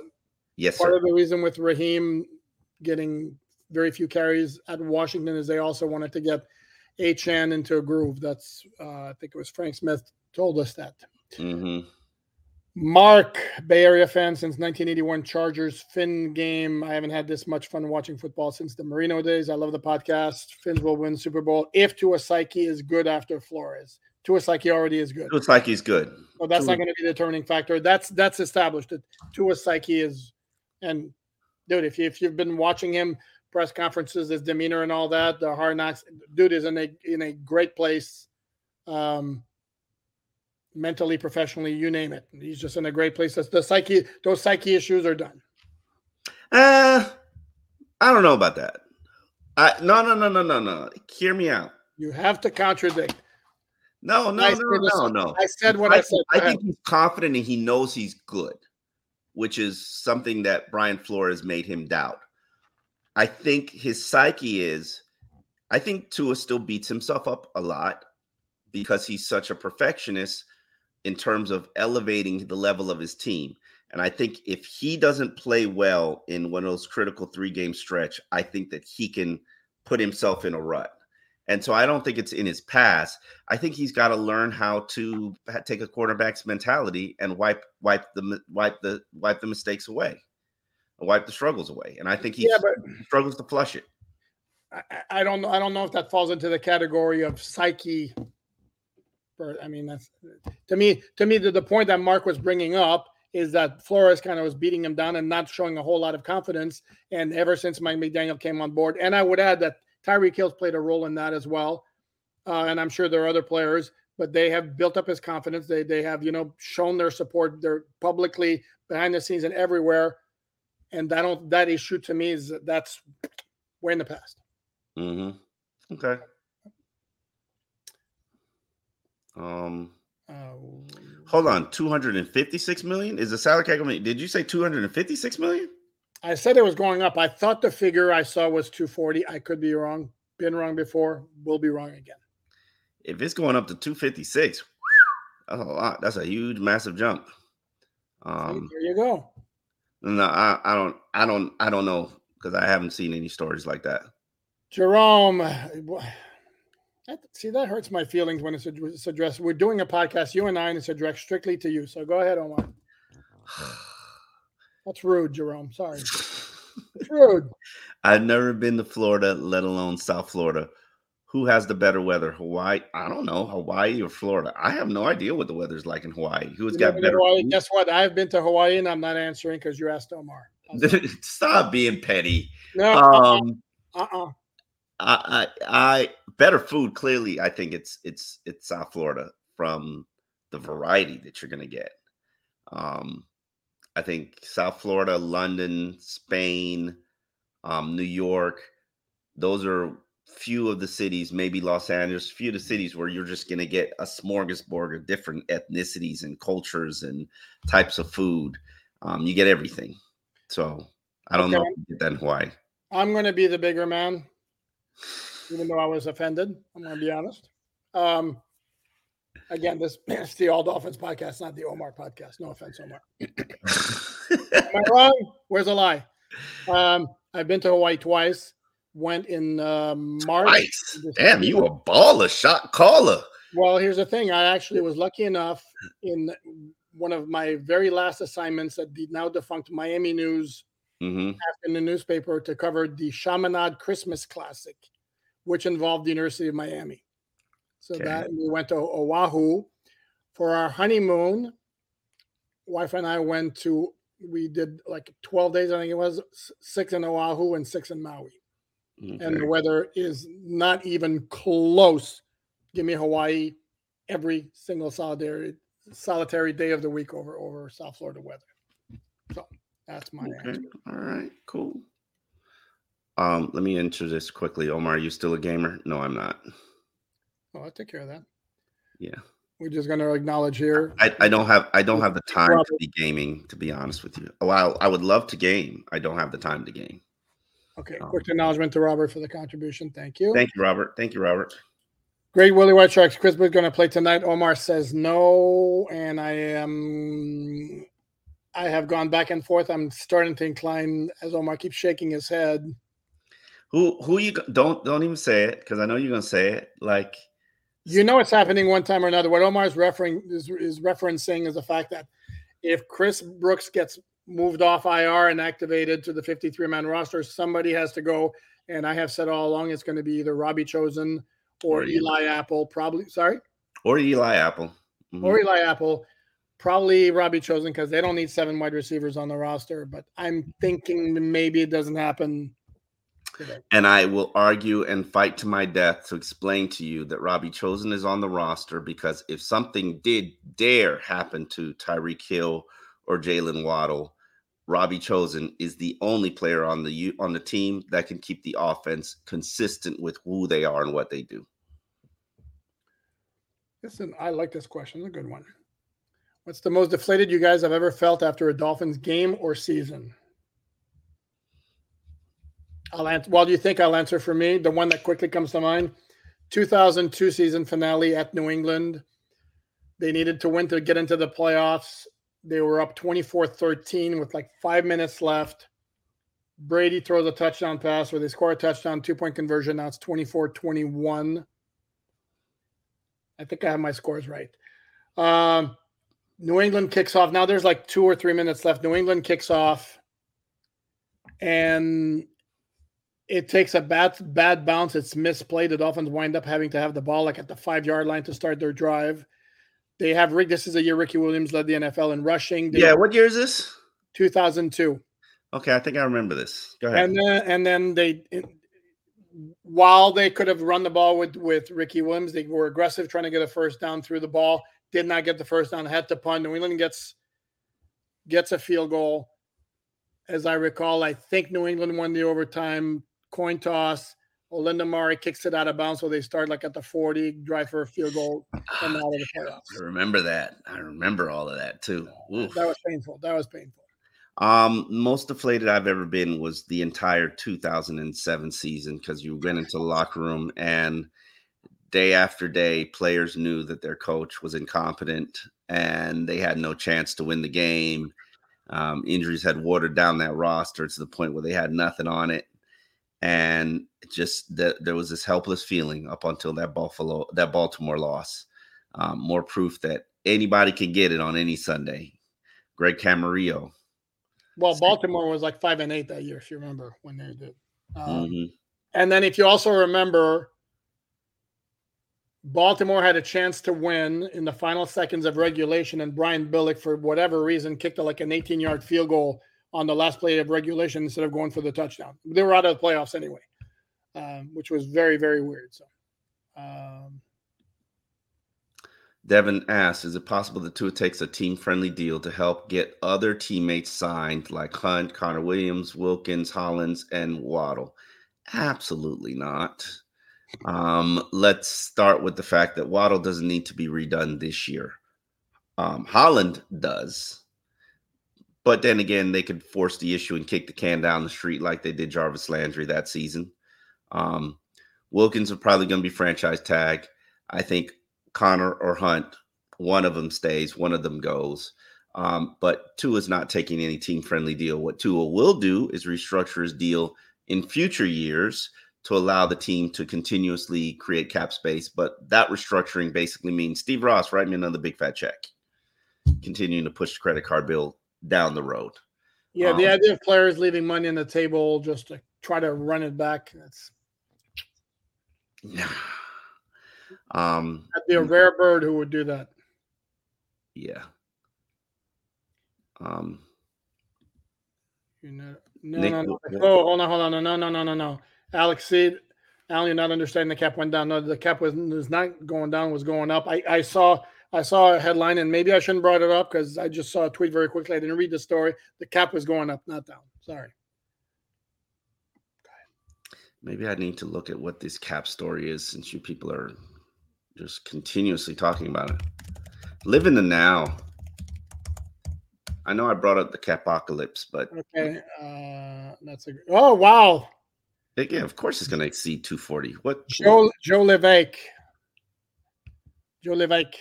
yes, Part sir. of the reason with Raheem getting very few carries at Washington is they also wanted to get Achane into a groove. That's uh, I think it was Frank Smith told us that. hmm Mark, Bay Area fan since 1981 Chargers Finn game. I haven't had this much fun watching football since the Marino days. I love the podcast. Fins will win Super Bowl if Tua Psyche is good after Flores. Tua Psyche already is good. Looks like he's good. So that's Tua- not going to be the determining factor. That's that's established. That Tua Psyche is, and dude, if you if you've been watching him press conferences, his demeanor and all that, the hard knocks, dude is in a in a great place, um, mentally, professionally, you name it. He's just in a great place. That's the psyche. Those psyche issues are done. Uh, I don't know about that. I no no no no no no. Hear me out. You have to contradict. No no I no no no. I said what I, said. I think he's confident and he knows he's good, which is something that Brian Flores made him doubt. I think his psyche is, I think Tua still beats himself up a lot because he's such a perfectionist in terms of elevating the level of his team. And I think if he doesn't play well in one of those critical three game stretch, I think that he can put himself in a rut. And so I don't think it's in his past. I think he's got to learn how to take a quarterback's mentality and wipe wipe the wipe the wipe the mistakes away, wipe the struggles away. And I think he Yeah, struggles to flush it. I, I- I don't know. I don't know if that falls into the category of psyche. Or, I mean, that's to me. To me, the, the point that Mark was bringing up is that Flores kind of was beating him down and not showing a whole lot of confidence. And ever since Mike McDaniel came on board, and I would add that Tyreek Hill's played a role in that as well. Uh, and I'm sure there are other players, but they have built up his confidence. They they have you know shown their support. They're publicly behind the scenes and everywhere. And that don't that issue to me is that's way in the past. Mm-hmm. Okay. Um, Uh, hold on. 256 million is the salary cap going? Did you say 256 million? I said it was going up. I thought the figure I saw was 240. I could be wrong. Been wrong before. Will be wrong again. If it's going up to 256, that's a lot. That's a huge, massive jump. Um, there you go. No, I, I don't, I don't, I don't know because I haven't seen any stories like that. Jerome, that, see that hurts my feelings when it's, it's addressed. We're doing a podcast, you and I, and it's addressed strictly to you. So go ahead, Omar. That's rude, Jerome. Sorry, it's rude. I've never been to Florida, let alone South Florida. Who has the better weather? Hawaii? I don't know. Hawaii or Florida? I have no idea what the weather's like in Hawaii. Who has got better? food? Guess what? I've been to Hawaii, and I'm not answering because you asked Omar. Stop being petty. No, Um, uh, uh I, I, I better food. Clearly, I think it's it's it's South Florida from the variety that you're gonna get. Um, I think South Florida, London, Spain, um, New York. Those are few of the cities, maybe Los Angeles, few of the cities where you're just going to get a smorgasbord of different ethnicities and cultures and types of food. Um, you get everything. So I don't okay. know if you get that in Hawaii. I'm going to be the bigger man, even though I was offended. I'm going to be honest. Um, again, this is the All Dolphins podcast, not the Omar podcast. No offense, Omar. Am I wrong? Where's the lie? Um, I've been to Hawaii twice went in uh, March. Nice. Damn, you a baller, shot caller. Well, here's the thing. I actually was lucky enough in one of my very last assignments at the now defunct Miami News mm-hmm. in the newspaper to cover the Chaminade Christmas Classic, which involved the University of Miami. So okay. that we went to Oahu for our honeymoon. Wife and I went to. We did like 12 days, I think it was six in Oahu and six in Maui. Okay. And the weather is not even close. Give me Hawaii every single solitary solitary day of the week over over South Florida weather. So that's my okay. answer. All right, cool. Um, let me answer this quickly. Omar, are you still a gamer? No, I'm not. Oh, I'll take care of that. Yeah. We're just gonna acknowledge here. I, I don't have I don't have the time to be gaming, to be honest with you. While I would love to game, I don't have the time to game. Okay, um, quick acknowledgement to Robert for the contribution. Thank you. Thank you, Robert. Thank you, Robert. Great Willie White Sharks. Chris Brooks going to play tonight. Omar says no, and I am. I have gone back and forth. I'm starting to incline as Omar keeps shaking his head. Who who you don't don't even say it because I know you're going to say it. Like you know, it's happening one time or another. What Omar is referring is, is referencing is the fact that if Chris Brooks gets moved off IR and activated to the 53 man roster, somebody has to go. And I have said all along it's going to be either Robbie Chosen or, or Eli Apple, probably. Sorry? Or Eli Apple. Mm-hmm. Or Eli Apple. Probably Robbie Chosen because they don't need seven wide receivers on the roster. But I'm thinking maybe it doesn't happen and I will argue and fight to my death to explain to you that Robbie Chosen is on the roster because if something did dare happen to Tyreek Hill or Jaylen Waddle, Robbie Chosen is the only player on the on the team that can keep the offense consistent with who they are and what they do. Listen, I like this question. It's a good one. What's the most deflated you guys have ever felt after a Dolphins game or season? I'll answer. Well, do you think I'll answer for me? The one that quickly comes to mind 2002 season finale at New England. They needed to win to get into the playoffs. They were up 24 13 with like five minutes left. Brady throws a touchdown pass where they score a touchdown, two point conversion. Now it's 24 21. I think I have my scores right. Um, New England kicks off. Now there's like two or three minutes left. New England kicks off. And it takes a bad bad bounce. It's misplayed. The Dolphins wind up having to have the ball like at the five yard line to start their drive. They have Rick. This is a year Ricky Williams led the NFL in rushing. They, yeah, what year is this? 2002. Okay, I think I remember this. Go ahead. And then and then they, while they could have run the ball with with Ricky Williams, they were aggressive trying to get a first down through the ball. Did not get the first down. Had to punt. New England gets gets a field goal. As I recall, I think New England won the overtime coin toss. Olindo Mare kicks it out of bounds, so they start like at the 40, drive for a field goal, and out of the playoffs. I remember that. I remember all of that too. Oof. That was painful. That was painful. Um, most deflated I've ever been was the entire 2007 season because you went into the locker room and day after day, players knew that their coach was incompetent and they had no chance to win the game. Um, injuries had watered down that roster to the point where they had nothing on it and just that there was this helpless feeling up until that Buffalo that Baltimore loss. Um, more proof that anybody can get it on any Sunday. Greg Camarillo. Well, Baltimore was like five and eight that year, if you remember when they did. Um, mm-hmm. And then, if you also remember, Baltimore had a chance to win in the final seconds of regulation, and Brian Billick, for whatever reason, kicked a, like an 18 yard field goal on the last play of regulation instead of going for the touchdown. They were out of the playoffs anyway, um, which was very very weird. So. Um, Devin asks, is it possible that Tua takes a team friendly deal to help get other teammates signed like Hunt, Connor Williams, Wilkins, Hollins, and Waddle? Absolutely not. Um, let's start with the fact that Waddle doesn't need to be redone this year. Um, Holland does. But then again, they could force the issue and kick the can down the street like they did Jarvis Landry that season. Um, Wilkins are probably going to be franchise tag. I think Connor or Hunt, one of them stays, one of them goes. Um, but Tua is not taking any team friendly deal. What Tua will do is restructure his deal in future years to allow the team to continuously create cap space. But that restructuring basically means Steve Ross, write me another big fat check, continuing to push the credit card bill down the road. Yeah, the um, idea of players leaving money on the table just to try to run it back. That's yeah. Um, That'd be a rare bird who would do that. Yeah. Um. You know, no, Nick, no, no. Oh, hold on, hold on, no, no, no, no, no, no. Alex Seed, Alan, you're not understanding. The cap went down. No, the cap was, was not going down. Was going up. I, I saw I saw a headline, and maybe I shouldn't brought it up because I just saw a tweet very quickly. I didn't read the story. The cap was going up, not down. Sorry. Maybe I need to look at what this cap story is since you people are just continuously talking about it. Live in the now. I know I brought up the capocalypse, but okay, uh, that's a oh wow. Yeah, of course it's going to exceed 240. What Joe Joe Levesque. Joe Levesque.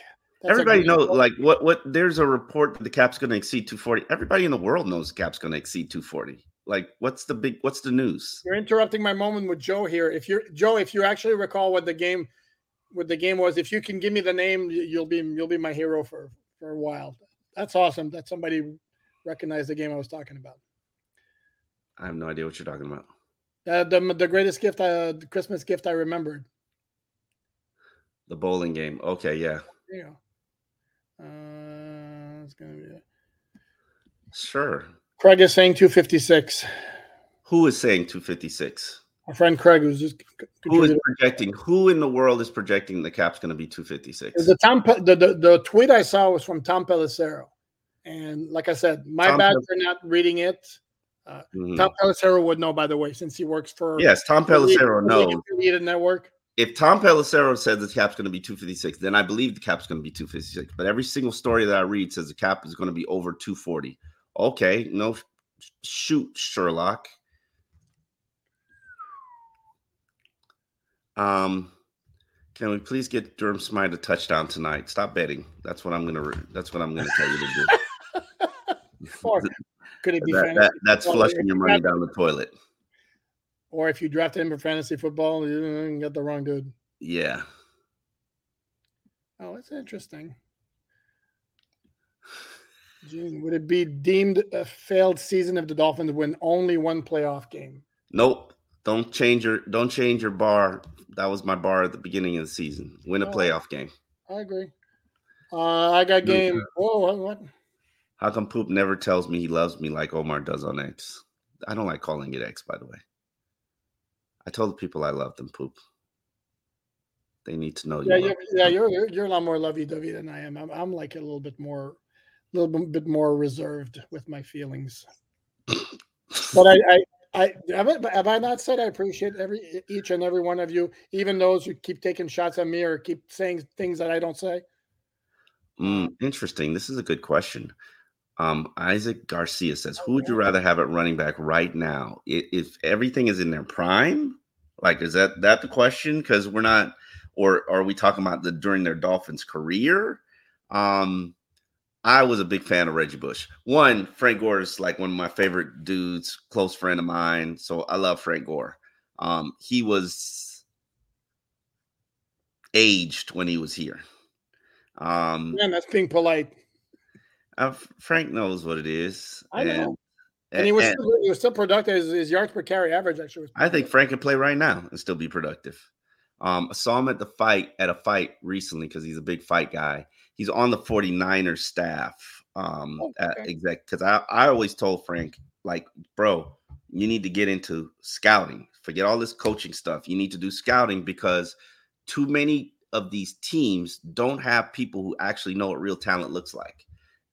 Everybody knows, like what what. There's a report that the cap's going to exceed 240. Everybody in the world knows the cap's going to exceed 240. Like, what's the big? What's the news? You're interrupting my moment with Joe here. If you're Joe, if you actually recall what the game, what the game was, if you can give me the name, you'll be you'll be my hero for for a while. That's awesome. That somebody recognized the game I was talking about. I have no idea what you're talking about. Uh, the the greatest gift, uh, the Christmas gift I remembered. The bowling game. Okay, yeah. Yeah. Uh, it's gonna be it. Sure. Craig is saying 256. Who is saying 256? Our friend Craig who's just who is projecting? Who in the world is projecting the cap's going to be 256? The Tom the, the, the tweet I saw was from Tom Pelissero, and like I said, my Tom bad Pel- for not reading it. Uh, mm-hmm. Tom Pelissero would know, by the way, since he works for yes, Tom Pelissero knows. Network if Tom Pelissero says the cap's going to be 256, then I believe the cap's going to be 256. But every single story that I read says the cap is going to be over 240. Okay, no shoot, Sherlock. Um, can we please get Durham Smythe a touchdown tonight? Stop betting. That's what I'm gonna. That's what I'm gonna tell you to do. or could it be that, that, that's flushing your money down the toilet? Or if you drafted him for fantasy football, you got the wrong dude. Yeah. Oh, that's interesting. Gene, would it be deemed a failed season if the Dolphins win only one playoff game? Nope. Don't change your don't change your bar. That was my bar at the beginning of the season. Win a oh, playoff game. I agree. Uh, I got game. Oh, what, what? How come Poop never tells me he loves me like Omar does on X? I don't like calling it X, by the way. I told the people I love them poop. They need to know yeah, you. Yeah, you're, you're you're a lot more lovey-dovey than I am. I'm I'm like a little bit more, a little bit more reserved with my feelings. but I, I I have, I have I not said I appreciate every each and every one of you, even those who keep taking shots at me or keep saying things that I don't say. Mm, interesting. This is a good question. Um, Isaac Garcia says, "Who would you rather have at running back right now? If everything is in their prime, like is that that the question? Because we're not, or are we talking about the during their Dolphins career? Um, I was a big fan of Reggie Bush. One, Frank Gore is like one of my favorite dudes, close friend of mine. So I love Frank Gore. Um, he was aged when he was here. Um, Man, that's being polite. Uh, Frank knows what it is. I know. And, and he was and, still, he was still productive. His, his, yards per carry average actually was. I think Frank can play right now and still be productive. Um, I saw him at the fight at a fight recently because he's a big fight guy. He's on the 49ers staff um, oh, okay. at because I, I always told Frank, like, bro, you need to get into scouting. Forget all this coaching stuff. You need to do scouting because too many of these teams don't have people who actually know what real talent looks like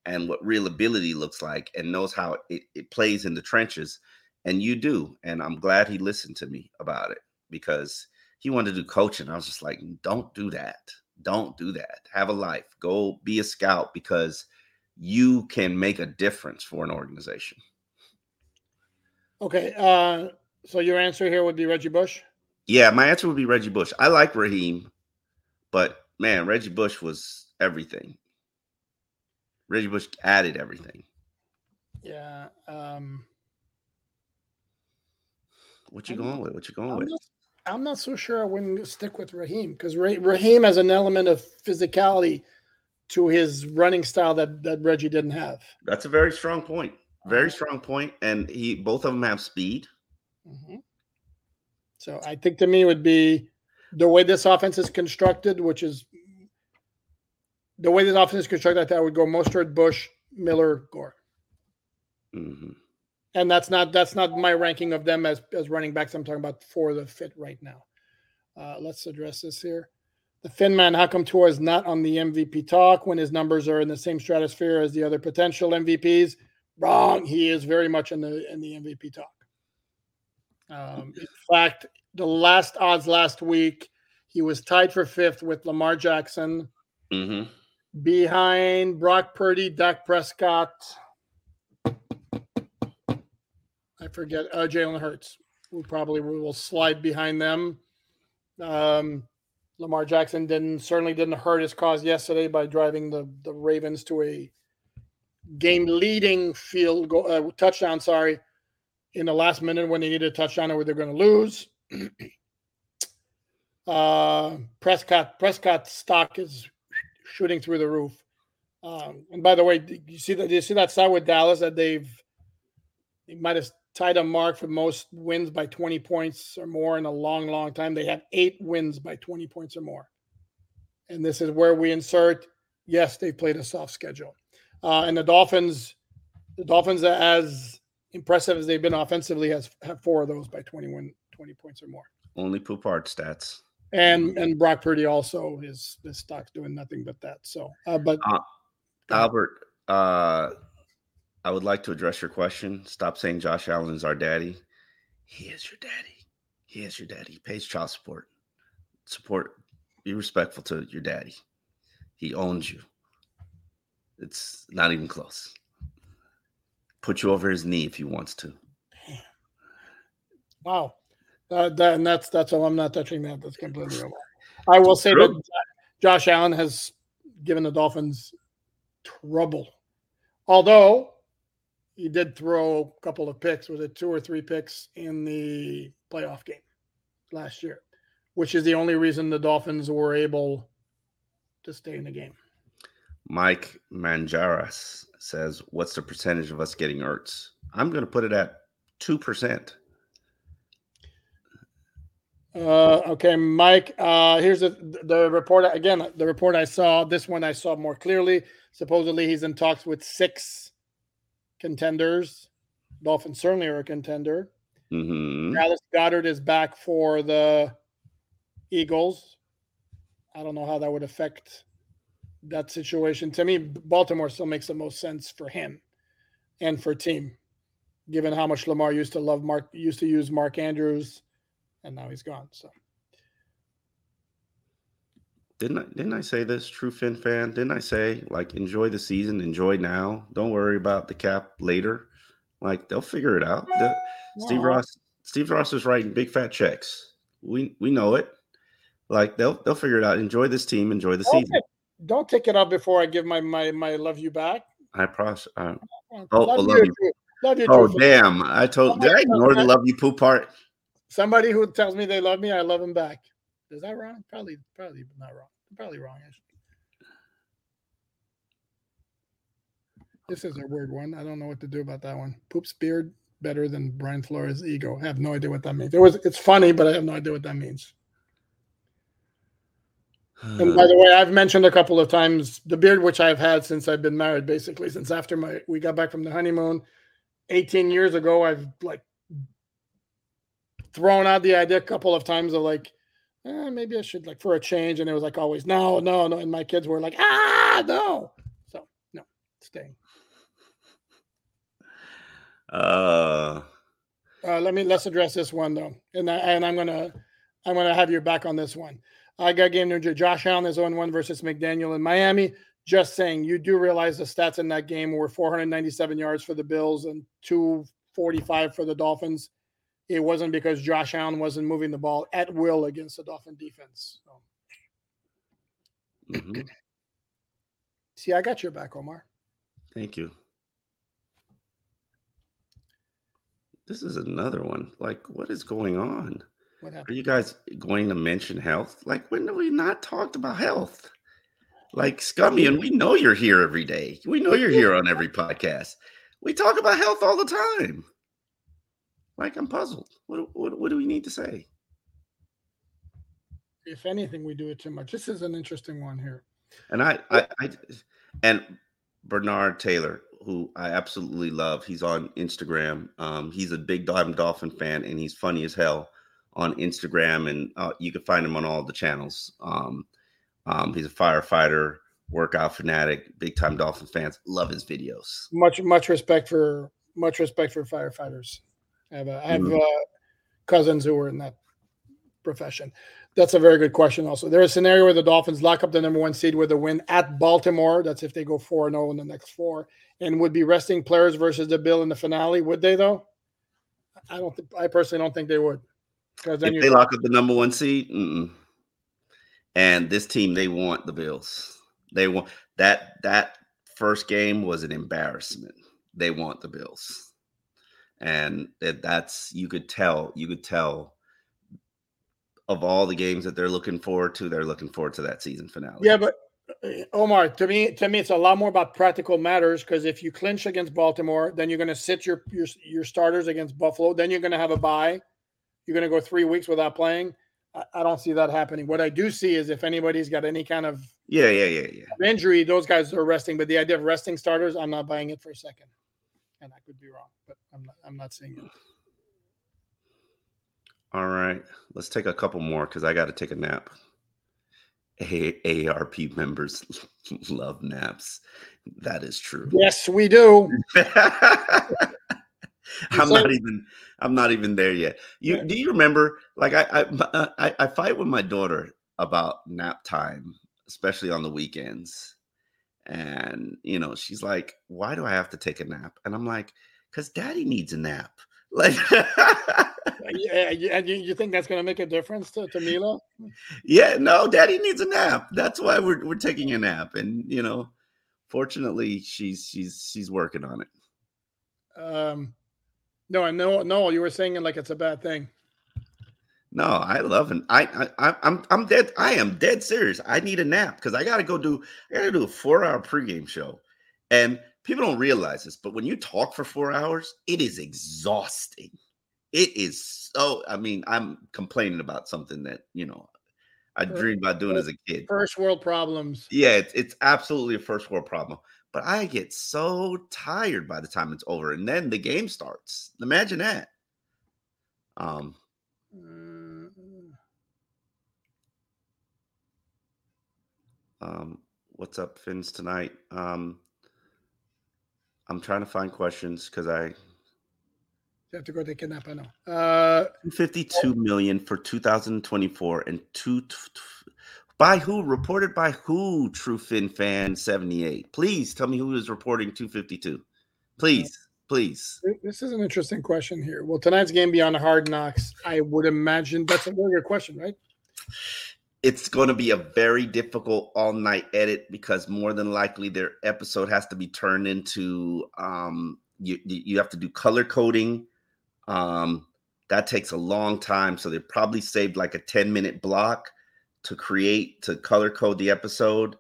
and what real ability looks like and knows how it, it plays in the trenches. And you do. And I'm glad he listened to me about it because he wanted to do coaching. I was just like, don't do that. Don't do that. Have a life. Go be a scout because you can make a difference for an organization. Okay. Uh, so your answer here would be Reggie Bush? Yeah, my answer would be Reggie Bush. I like Raheem, but man, Reggie Bush was everything. Reggie Bush added everything. Yeah. Um, what you I'm, going with? What you going I'm with? Not, I'm not so sure I wouldn't stick with Raheem because Raheem has an element of physicality to his running style that that Reggie didn't have. That's a very strong point. Very strong point, and he both of them have speed. Mm-hmm. So I think to me would be the way this offense is constructed, which is the way this offense is constructed. I would go Mostert, Bush, Miller, Gore. Mm-hmm. And that's not that's not my ranking of them as as running backs. I'm talking about for the fit right now. Uh, let's address this here. The Finn man, how come Tua is not on the MVP talk when his numbers are in the same stratosphere as the other potential MVPs? Wrong. He is very much in the in the MVP talk. Um, in fact, the last odds last week, he was tied for fifth with Lamar Jackson, mm-hmm. Behind Brock Purdy, Dak Prescott. I forget uh, Jalen Hurts. We probably we will slide behind them. Um, Lamar Jackson didn't certainly didn't hurt his cause yesterday by driving the the Ravens to a game leading field uh, touchdown. Sorry, in the last minute when they needed a touchdown or they're going to lose. uh, Prescott Prescott stock is shooting through the roof. Um, and by the way, you see that you see that side with Dallas that they've they might have tied a mark for most wins by 20 points or more in a long, long time. They have eight wins by 20 points or more. And this is where we insert yes, they played a soft schedule. Uh, and the Dolphins, the Dolphins, as impressive as they've been offensively, has have four of those by 21, 20 points or more. Only Poupart stats. And and Brock Purdy also his his stock's doing nothing but that. So, uh, but uh, Albert, uh, I would like to address your question. Stop saying Josh Allen is our daddy. He is your daddy. He is your daddy. He pays child support. Support. Be respectful to your daddy. He owns you. It's not even close. Put you over his knee if he wants to. Wow. Uh, that, and that's that's all. I'm not touching that. That's completely over. I will say that Josh Allen has given the Dolphins trouble. Although he did throw a couple of picks, was it two or three picks in the playoff game last year, which is the only reason the Dolphins were able to stay in the game. Mike Manjaras says, What's the percentage of us getting Ertz? I'm going to put it at 2%. Uh, okay, Mike. Uh, here's the the report again. The report I saw. This one I saw more clearly. Supposedly, he's in talks with six contenders. Dolphins certainly are a contender. Mm-hmm. Dallas Goedert is back for the Eagles. I don't know how that would affect that situation. To me, Baltimore still makes the most sense for him and for team, given how much Lamar used to love Mark, used to use Mark Andrews, and now he's gone. So. Didn't I, didn't I say this, true Fin fan? Didn't I say like enjoy the season, enjoy now, don't worry about the cap later? Like they'll figure it out. The, Steve Ross, Steve Ross is writing big fat checks. We we know it. Like they'll they'll figure it out. Enjoy this team, enjoy the don't season. Take, don't take it out before I give my my my love you back. I promise. Uh, oh, love, love you. you. Love you oh damn! I told. Did I ignore the love you poop part? Somebody who tells me they love me, I love them back. Is that wrong? Probably, probably not wrong. Probably wrong, actually. This is a weird one. I don't know what to do about that one. Poop's beard better than Brian Flores' ego. I have no idea what that means. It was it's funny, but I have no idea what that means. and by the way, I've mentioned a couple of times the beard which I've had since I've been married, basically since after my we got back from the honeymoon 18 years ago. I've like thrown out the idea a couple of times of like eh, maybe I should like for a change. And it was like always, no, no, no. And my kids were like, ah, no. So no, staying. Uh, Uh, let me let's address this one though, and I, and I'm gonna I'm gonna have your back on this one. I got game news. Josh Allen is on one versus McDaniel in Miami. Just saying, you do realize the stats in that game were 497 yards for the Bills and 245 for the Dolphins. It wasn't because Josh Allen wasn't moving the ball at will against the Dolphin defense. So, mhm. see, I got your back, Omar. Thank you. This is another one. Like, what is going on? What Are you guys going to mention health? Like, when have we not talked about health? Like, Scummy, and we know you're here every day. We know you're here on every podcast. We talk about health all the time. Like, I'm puzzled. What, what, what do we need to say? If anything, we do it too much. This is an interesting one here. And I, I, I, and Bernard Taylor, who I absolutely love. He's on Instagram. Um, he's a big Diamond Dolphin fan, and he's funny as hell on Instagram. And uh, you can find him on all the channels. Um, um, he's a firefighter, workout fanatic, big time Dolphin fans. Love his videos. Much much respect for much respect for firefighters. I have, a, I have Mhm. uh, cousins who were in that profession. That's a very good question. Also, there's a scenario where the Dolphins lock up the number one seed with a win at Baltimore. That's if they go four and zero in the next four, and would be resting players versus the Bill in the finale. Would they though? I don't. Think, I personally don't think they would. Because then they lock up the number one seed, mm-mm. and this team, they want the Bills. They want that. That first game was an embarrassment. They want the Bills, and that that's you could tell. You could tell of all the games that they're looking forward to. They're looking forward to that season finale. Yeah, but uh, Omar, to me, to me, it's a lot more about practical matters because if you clinch against Baltimore, then you're going to sit your your your starters against Buffalo. Then you're going to have a bye. You're going to go three weeks without playing. I, I don't see that happening. What I do see is if anybody's got any kind of yeah, yeah, yeah, yeah. injury, those guys are resting. But the idea of resting starters, I'm not buying it for a second. And I could be wrong, but I'm not. I'm not seeing it. All right, let's take a couple more because I got to take a nap. A- ARP members love naps. That is true. Yes, we do. I'm not even. I'm not even there yet. You do you remember? Like I, I, uh, I, I fight with my daughter about nap time, especially on the weekends. And you know, she's like, "Why do I have to take a nap?" And I'm like, "Cause Daddy needs a nap." Like, yeah, yeah, and you, you think that's going to make a difference to, to Mila? yeah, no, Daddy needs a nap. That's why we're we're taking a nap. And you know, fortunately, she's she's she's working on it. Um, no, I know, no, you were saying like it's a bad thing. No, I love it. I, I, I'm, I'm dead. I am dead serious. I need a nap because I got to go do. I got to do a four hour pregame show, and people don't realize this, but when you talk for four hours, it is exhausting. It is so. I mean, I'm complaining about something that you know I dreamed about doing as a kid. First world problems. Yeah, it's, it's absolutely a first world problem. But I get so tired by the time it's over, and then the game starts. Imagine that. Um, Mm, Um, what's up, Fins tonight? Um, I'm trying to find questions because I you have to go take a nap. I know. Uh, 52 million for 2024 and two t- t- by who reported by who? True Fin fan 78. Please tell me who is reporting 252. Please, please. this is an interesting question here. Will tonight's game be on Hard Knocks? I would imagine that's a very good question, right? It's going to be a very difficult all night edit because more than likely their episode has to be turned into um you you have to do color coding. Um that takes a long time so they probably saved like a 10 minute block to create to color code the episode.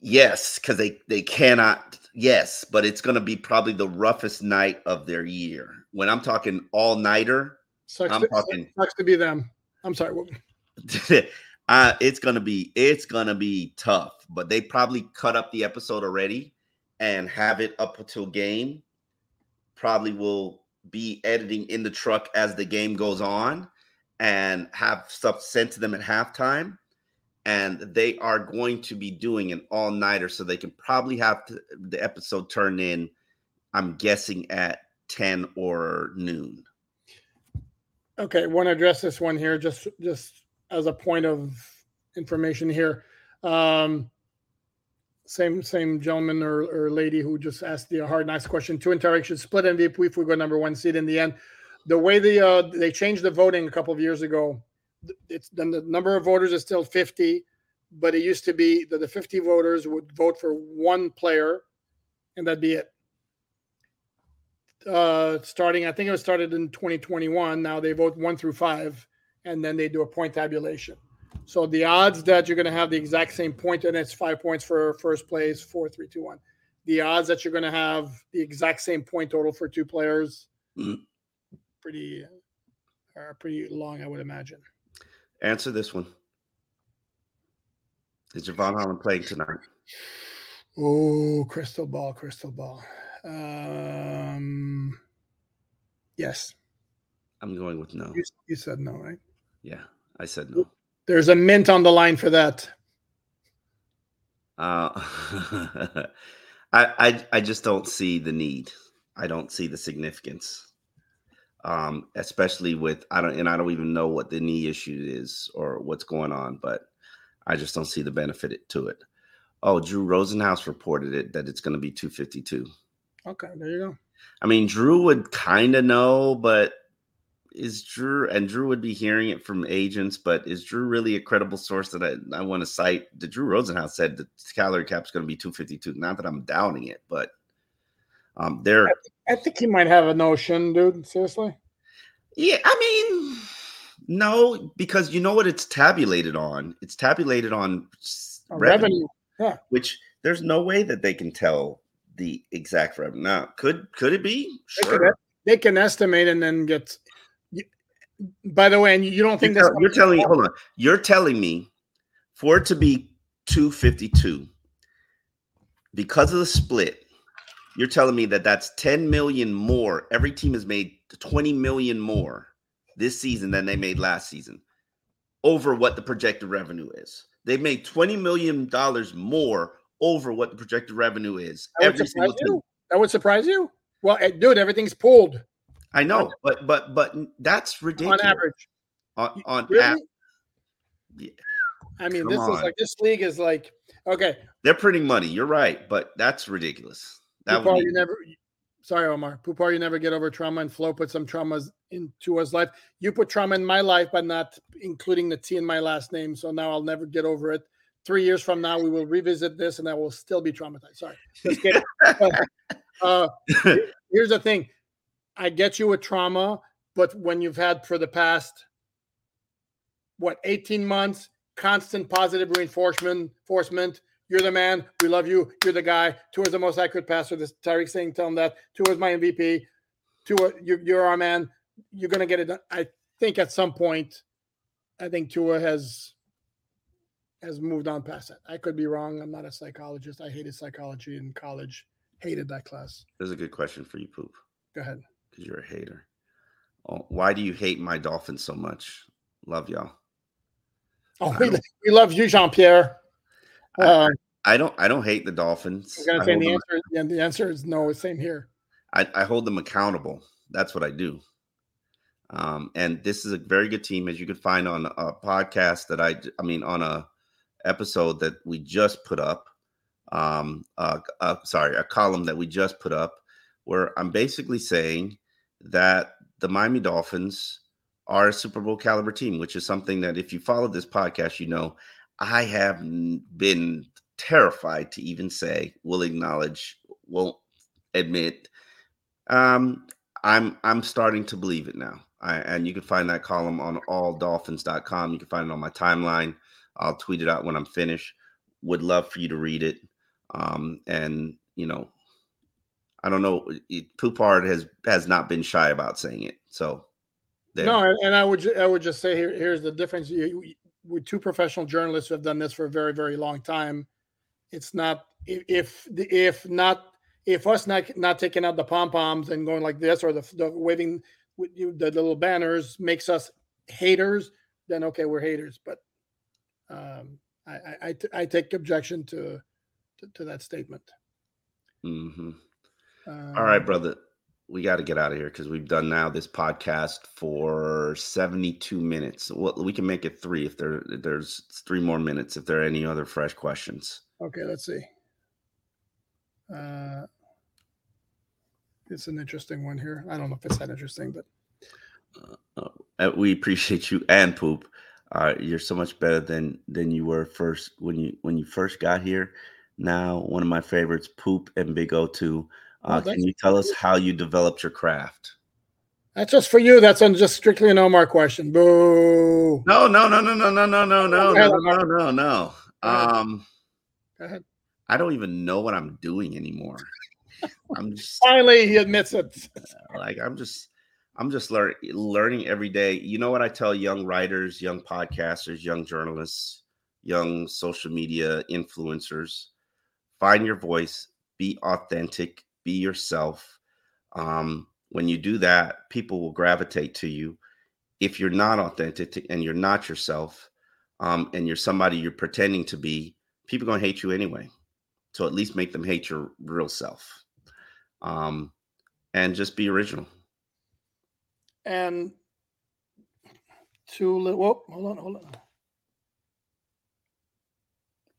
Yes, cuz they they cannot yes, but it's going to be probably the roughest night of their year. When I'm talking all nighter, Sucks, I'm to, talking- sucks to be them. I'm sorry. uh, it's gonna be it's gonna be tough, but they probably cut up the episode already and have it up until game. Probably will be editing in the truck as the game goes on, and have stuff sent to them at halftime. And they are going to be doing an all nighter, so they can probably have to, the episode turned in. I'm guessing at 10 or noon. Okay, want to address this one here, just just as a point of information here. Um, same same gentleman or, or lady who just asked the hard nice question. Tua Tyreek should split MVP if we go number one seed in the end. The way the uh, they changed the voting a couple of years ago, it's then the number of voters is still 50, but it used to be that the 50 voters would vote for one player, and that'd be it. Uh, starting, I think it was started in 2021. Now they vote one through five, and then they do a point tabulation. So the odds that you're going to have the exact same point, and it's five points for first place, four, three, two, one. The odds that you're going to have the exact same point total for two players, mm. pretty, are pretty long, I would imagine. Answer this one. Is Jevon Holland playing tonight? Oh, crystal ball, crystal ball. Um, yes. I'm going with no. You, you said no, right? Yeah, I said no. There's a mint on the line for that. Uh, I, I I just don't see the need. I don't see the significance. Um, especially with I don't and I don't even know what the knee issue is or what's going on, but I just don't see the benefit to it. Oh, Drew Rosenhaus reported it that it's going to be 252. Okay, there you go. I mean, Drew would kind of know, but is Drew and Drew would be hearing it from agents, but is Drew really a credible source that I, I want to cite? The Drew Rosenhaus said the salary cap is going to be 252. Not that I'm doubting it, but um there I, I think he might have a notion, dude. Seriously. Yeah, I mean, no, because you know what it's tabulated on? It's tabulated on revenue, revenue. Yeah. Which there's no way that they can tell the exact revenue. Now, could could it be? Sure. They can estimate and then get by the way, and you don't think you're, you're telling me, hold on, you're telling me for it to be 252 because of the split, you're telling me that that's 10 million more. Every team has made 20 million more this season than they made last season over what the projected revenue is. They've made 20 million dollars more over what the projected revenue is. That every single team. That would surprise you. Well, eh, dude, everything's pulled. I know, but but but that's ridiculous. On average, on, on really? average. Yeah. I mean, Come this on. is like this league is like okay. They're printing money. You're right, but that's ridiculous. That Poupart, you never. Sorry, Omar. Poupart, you never get over trauma, and Flo put some traumas into his life. You put trauma in my life, but not including the T in my last name. So now I'll never get over it. Three years from now, we will revisit this, and I will still be traumatized. Sorry, just kidding. uh, here's the thing: I get you with trauma, but when you've had for the past what 18 months, constant positive reinforcement, enforcement. You're the man. We love you. You're the guy. Is the most accurate passer. This Tyreek saying, tell him that. Is my MVP. Tua, uh, you're, you're our man. You're gonna get it done. I think at some point, I think Tua has has moved on past that. I could be wrong. I'm not a psychologist. I hated psychology in college. Hated that class. There's a good question for you, Poop. Go ahead because you're a hater. Oh, why do you hate my Dolphins so much? Love y'all. Oh, we, we love you, Jean Pierre. Uh, I, I, don't. I don't hate the Dolphins. I'm gonna say the answer. Yeah, the answer is no. It's the same here. I, I hold them accountable. That's what I do. Um, and this is a very good team, as you can find on a podcast that I. I mean, on a episode that we just put up. Um, uh, uh sorry, a column that we just put up, where I'm basically saying that the Miami Dolphins are a Super Bowl caliber team, which is something that if you follow this podcast, you know I have been terrified to even say, will acknowledge, won't admit. Um, I'm I'm starting to believe it now. I, and you can find that column on alldolphins.com. You can find it on my timeline. I'll tweet it out when I'm finished. Would love for you to read it. Um, and you know, I don't know. Poupart has has not been shy about saying it. So there. no, and I would I would just say here here's the difference. You, with two professional journalists who have done this for a very very long time, it's not if if not if us not not taking out the pom poms and going like this or the, the waving the little banners makes us haters, then okay, we're haters. But um, I, I, I, t- I take objection to, to, to that statement. Mm-hmm. Um, All right, brother. We got to get out of here because we've done now this podcast for 72 minutes. Well, we can make it three if there there's three more minutes if there are any other fresh questions. Okay, let's see. Uh, it's an interesting one here. I don't know if it's that interesting, but Uh, we appreciate you and poop. Uh, you're so much better than than you were first when you when you first got here. Now, one of my favorites, poop and Big O two. Oh, Uh, that's can you tell us how you developed your craft? that's just for you. That's just strictly an Omar question. Boo. No, no, no, no, no, no, no, no, no, no, no, no, no. Um, Go ahead. I don't even know what I'm doing anymore. I'm just Finally, he admits it. like I'm just I'm just learn, learning every day. You know what I tell young writers, young podcasters, young journalists, young social media influencers? Find your voice, be authentic, be yourself. Um, when you do that, people will gravitate to you. If you're not authentic and you're not yourself, um, and you're somebody you're pretending to be, people are gonna hate you anyway. So at least make them hate your real self. Um, and just be original. And to li- whoa, hold on, hold on.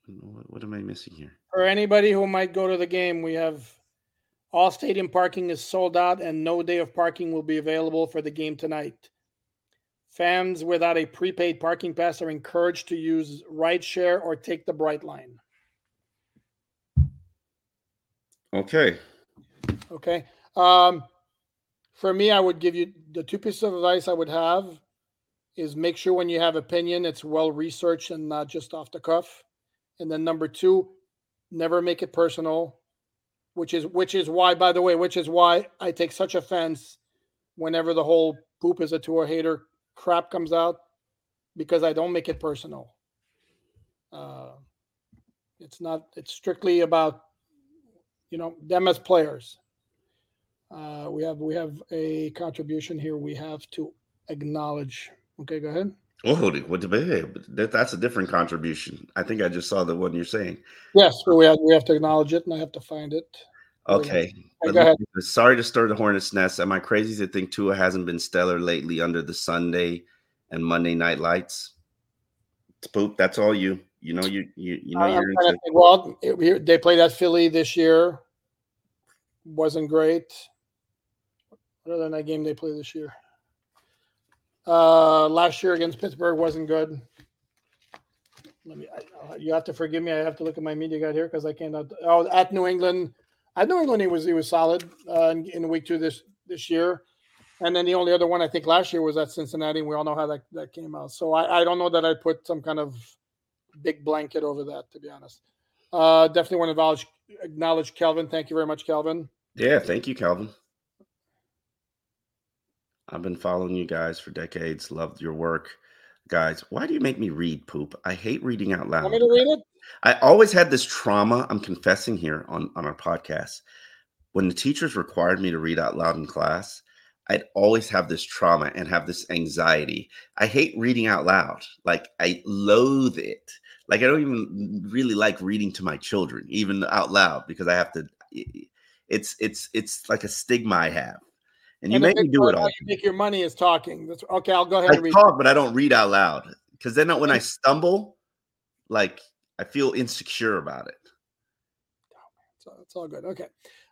What, what am I missing here? For anybody who might go to the game, we have all stadium parking is sold out, and no day of parking will be available for the game tonight. Fans without a prepaid parking pass are encouraged to use rideshare or take the Brightline. Okay. Okay. Um, for me, I would give you the two pieces of advice I would have is make sure when you have opinion, it's well researched and not just off the cuff. And then number two, never make it personal, which is which is why, by the way, which is why I take such offense whenever the whole poop is a Tua hater crap comes out, because I don't make it personal. Uh, it's not. It's strictly about you know them as players. Uh, we have we have a contribution here. We have to acknowledge. Okay, go ahead. Oh, what the? That, that's a different contribution. I think I just saw the one you're saying. Yes, we have we have to acknowledge it, and I have to find it. Okay. Sorry to stir the hornet's nest. Am I crazy to think Tua hasn't been stellar lately under the Sunday and Monday night lights? It's poop. That's all you. You know you you you know I'm you're into. think, well, it- they played at Philly this year. Wasn't great. What other night game they play this year? Uh, last year against Pittsburgh wasn't good. Let me. I, you have to forgive me. I have to look at my media guide here because I can't. Oh, at New England, at New England he was he was solid uh, in, in week two this this year, and then the only other one I think last year was at Cincinnati. We all know how that that came out. So I I don't know that I'd put some kind of big blanket over that to be honest. Uh, definitely want to acknowledge acknowledge Kelvin. Thank you very much, Calvin. Yeah, thank you, Calvin. I've been following you guys for decades. Loved your work. Guys, why do you make me read poop? I hate reading out loud. Want me to read it? I always had this trauma. I'm confessing here on, on our podcast. When the teachers required me to read out loud in class, I'd always have this trauma and have this anxiety. I hate reading out loud. Like I loathe it. Like I don't even really like reading to my children, even out loud, because I have to. It's it's it's like a stigma I have, and you And make me do it all. You make your money is talking. That's okay. I'll go ahead I and read. talk, but I don't read out loud because then when I stumble, like I feel insecure about it. So it's all good. Okay.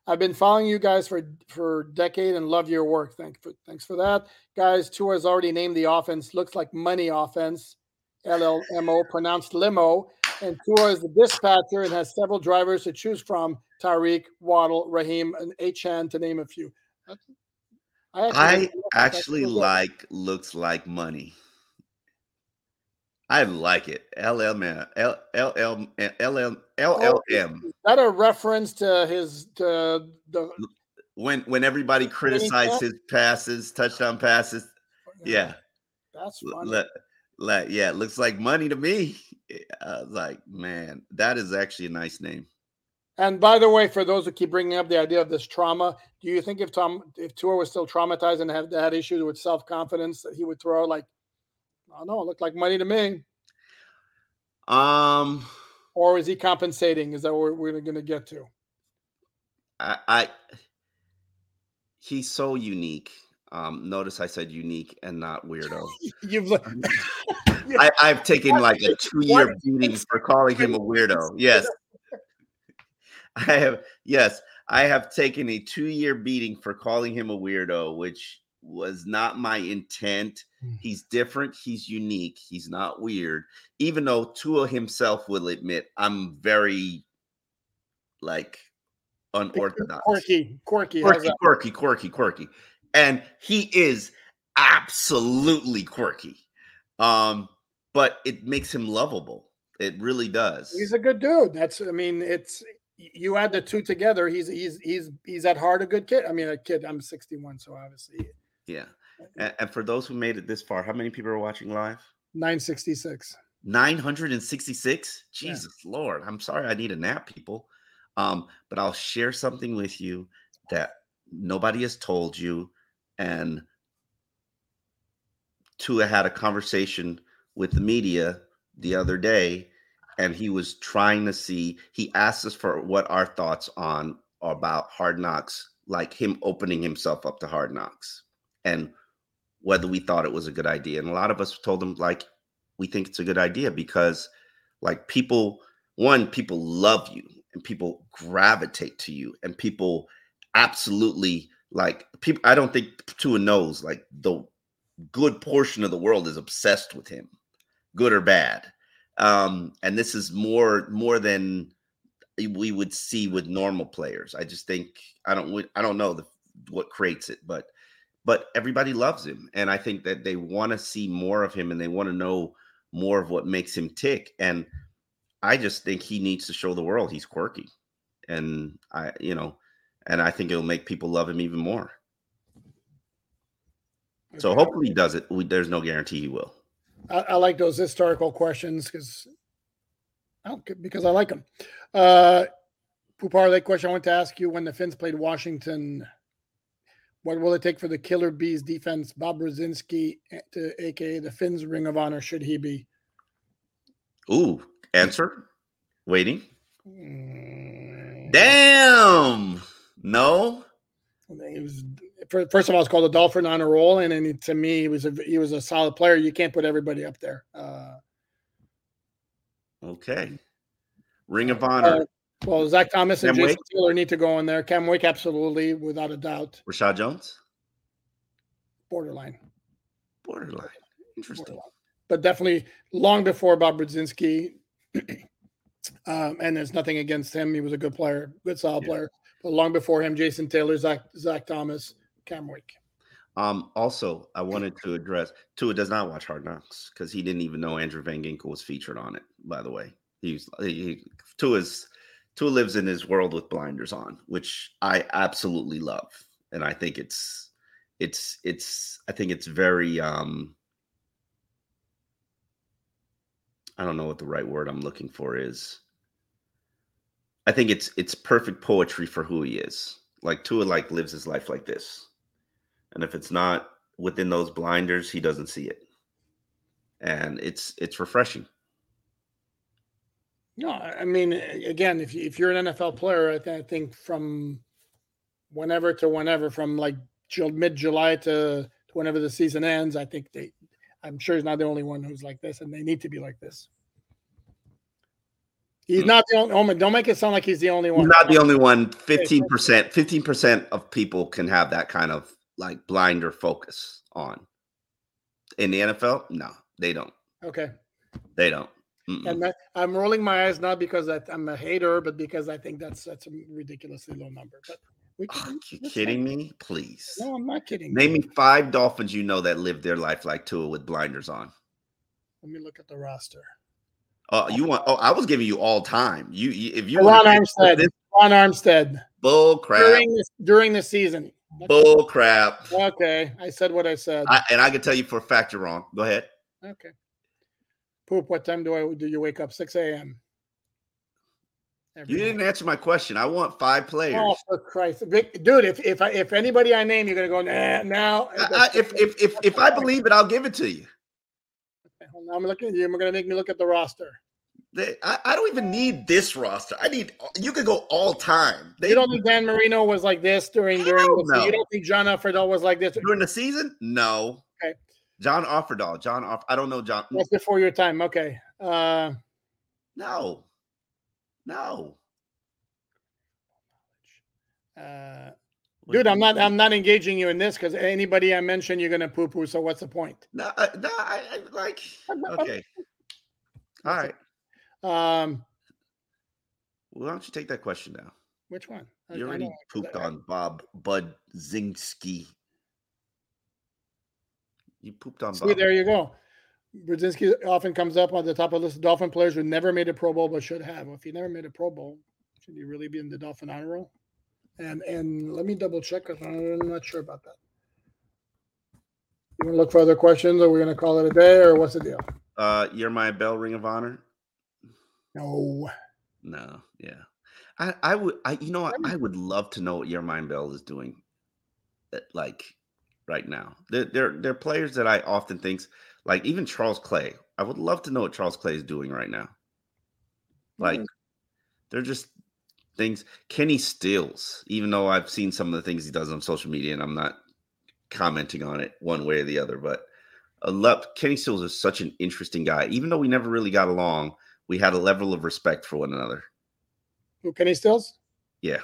I've been following you guys for for a decade and love your work. Thank for thanks for that. Guys, Tua has already named the offense. Looks like money offense. LLMO pronounced limo. And Tua is the dispatcher and has several drivers to choose from. Tyreek, Waddle, Raheem, and Achane to name a few. That's- I actually pretty good. like looks like money. I like it. LLM, L- LL, LL, LLM. Is that a reference to his to the When when everybody criticized his passes, touchdown passes, oh, yeah, That's funny. like yeah, it looks like money to me. Eh, I was like, man, that is actually a nice name. And by the way, for those who keep bringing up the idea of this trauma, do you think if Tom, if Tua was still traumatized and had, had issues with self confidence, that he would throw like I don't know. It looked like money to me. Um, Or is he compensating? Is that what we're going to get to? I, I he's so unique. Um, notice I said unique and not weirdo. You've I, I've taken like a two-year What? beating for calling him a weirdo. Yes, I have. Yes, I have taken a two-year beating for calling him a weirdo, which was not my intent. Hmm. He's different. He's unique. He's not weird. Even though Tua himself will admit, I'm very like unorthodox quirky, quirky. quirky, quirky, quirky, quirky. And he is absolutely quirky. Um, but it makes him lovable. It really does. He's a good dude. That's. I mean, it's you add the two together. He's he's he's he's at heart a good kid. I mean, a kid. I'm 61, so obviously yeah. And, and for those who made it this far, how many people are watching live? 966. 966? Yeah. Jesus Lord. I'm sorry I need a nap, people. Um, but I'll share something with you that nobody has told you. And Tua had a conversation with the media the other day, and he was trying to see, he asked us for what our thoughts on about hard knocks, like him opening himself up to hard knocks, and whether we thought it was a good idea. And a lot of us told him, like, we think it's a good idea because, like, people, one, people love you and people gravitate to you, and people absolutely like people. I don't think Tua knows, like, the good portion of the world is obsessed with him, good or bad. Um, and this is more more than we would see with normal players. I just think I don't I don't know the, what creates it, but but everybody loves him, and I think that they want to see more of him, and they want to know more of what makes him tick. And I just think he needs to show the world he's quirky, and I you know, and I think it'll make people love him even more. So hopefully he does it. We, there's no guarantee he will. I, I like those historical questions because because I like them. Uh, Poupart, that question I want to ask you: When the Fins played Washington, what will it take for the Killer Bees defense? Bob Brudzinski, eh, to, aka the Fins Ring of Honor, should he be? Ooh, answer. Waiting. Mm, Damn. No. He was fir- first of all, it's called a Dolphin on a roll, and then to me, he was a he was a solid player. You can't put everybody up there. Uh, Okay. Ring of uh, Honor. well, Zach Thomas and Jason Wake? Taylor need to go in there. Cam Wake, absolutely, without a doubt, Reshad Jones. borderline. Borderline. Interesting. borderline. But definitely long before Bob Brudzinski. um, and there's nothing against him. He was a good player, good solid Yeah. player. But long before him, Jason Taylor, Zach Zach Thomas, Cam Wake. Um, also, I wanted to address Tua does not watch Hard Knocks because he didn't even know Andrew Van Ginkel was featured on it. By the way, he's he, Tua's Tua lives in his world with blinders on, which I absolutely love, and I think it's it's it's I think it's very um I don't know what the right word I'm looking for is. I think it's it's perfect poetry for who he is. Like Tua like lives his life like this. And if it's not within those blinders, he doesn't see it. And it's it's refreshing. No, I mean, again, if you, if you're an NFL player, I, th- I think from whenever to whenever, from like mid July to, to whenever the season ends, I think they, I'm sure he's not the only one who's like this, and they need to be like this. He's Hmm. not the only. Oh my, don't make it sound like he's the only He's one. not the only one. 15%, 15% of people can have that kind of like blinder focus on. In the NFL, no, they don't. Okay, They don't. Mm-mm. and that, I'm rolling my eyes not because I'm a hater, but because I think that's that's a ridiculously low number. But we Are you kidding fine. me? Please. No, I'm not kidding. Name me five Dolphins you know that live their life like Tua with blinders on. Let me look at the roster. Oh, you want? Oh, I was giving you all time. You, you if you Ron want Armstead. this Ron Armstead. bull crap, during this during the season. Bull crap, Okay, I said what I said. I, and I can tell you for a fact you're wrong. Go ahead. okay. Poop. What time do I do you wake up? Six a.m. You didn't answer my question. I want five oh, players. Oh, for Christ, Vic, dude! If if I, if anybody I name, you're gonna go nah, now. I, if if if if I believe it, I'll give it to you. I'm looking at you. You're to make me look at the roster. They, I, I don't even need this roster. I need you could go all time. They, you don't think Dan Marino was like this during during the no. You don't think John Offerdahl was like this? during the season? No. Okay. John Offerdahl. John Off. I don't know John. That's before your time. Okay. Uh, No. No. uh, dude, I'm not. I'm not engaging you in this because anybody I mention, you're gonna poo poo. So what's the point? No. I- No. I, I like. Okay. All right. Um, Well, why don't you take that question now? which one? You I already don't- pooped I- on Bob Bud Zinski. You pooped on See, Bob. there you go. Brudzinski often comes up on the top of the list of Dolphin players who never made a Pro Bowl but should have. Well, if you never made a Pro Bowl, should you really be in the Dolphin honor roll? And and let me double check because I'm not sure about that. You want to look for other questions, or we're going to call it a day, or what's the deal? Uh, you're my bell ring of honor. No. No, yeah. I, I would, I, you know, what? I would love to know what your mind bell is doing, uh, like right now. They're, they're, they're players that I often thinks, like even Charles Clay. I would love to know what Charles Clay is doing right now. Like, they're just things. Kenny Stills, even though I've seen some of the things he does on social media, and I'm not commenting on it one way or the other, but I love Kenny Stills is such an interesting guy. Even though we never really got along, we had a level of respect for one another. Who Kenny Stills? Yeah.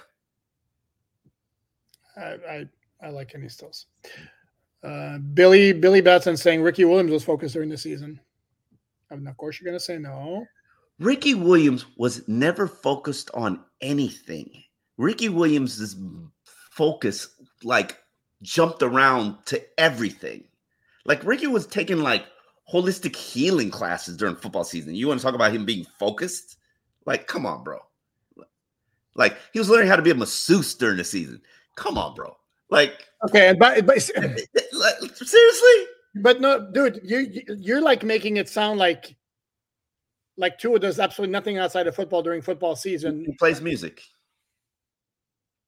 I I, I like Kenny Stills. Uh, Billy Billy Batson saying Ricky Williams was focused during the season. I mean, of course, you're going to say no. Ricky Williams was never focused on anything. Ricky Williams' focus like jumped around to everything. Like Ricky was taking like holistic healing classes during football season. You want to talk about him being focused? Like, come on, bro. Like he was learning how to be a masseuse during the season. Come on, bro. Like, Okay, but, but seriously? But no, dude, you you- you're like making it sound like like Tua does absolutely nothing outside of football during football season. He plays music.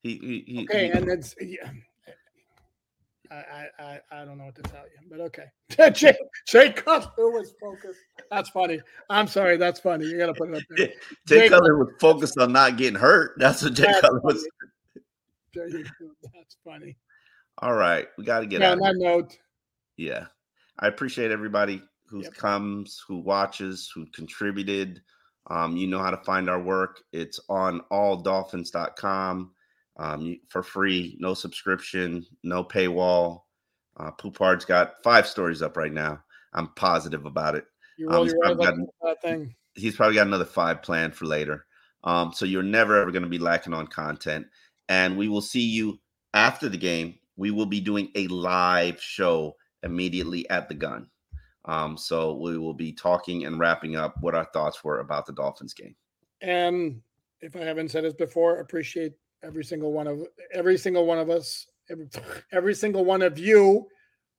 He, he, he Okay, he- and it's yeah. I, I I I don't know what to tell you, but okay. Jay, Jay Cutler was focused. That's funny. I'm sorry, that's funny. You gotta put it up there. Jay Jay Cutler was focused on not getting hurt. That's what Jay That's Cutler was. funny. Jay, That's funny. All right, we got to get Yeah, out. on of that note, Yeah, I appreciate everybody who Yep. comes, who watches, who contributed. Um, you know how to find our work. It's on alldolphins.com um, for free, no subscription, no paywall. Uh, Poupart's got five stories up right now. I'm positive about it. you Um, roll he's your eyes probably got- that thing. he's probably got another five planned for later. Um, so you're never ever going to be lacking on content. And we will see you after the game. We will be doing a live show immediately at the gun. Um, so we will be talking and wrapping up what our thoughts were about the Dolphins game. And if I haven't said this before, appreciate every single one of every single one of us, every, every single one of you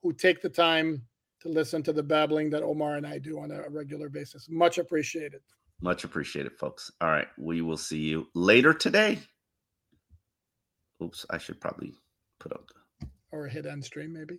who take the time to listen to the babbling that Omar and I do on a regular basis. Much appreciated. Much appreciated, folks. All right. We will see you later today. Oops, I should probably put up the Or hit end stream, maybe.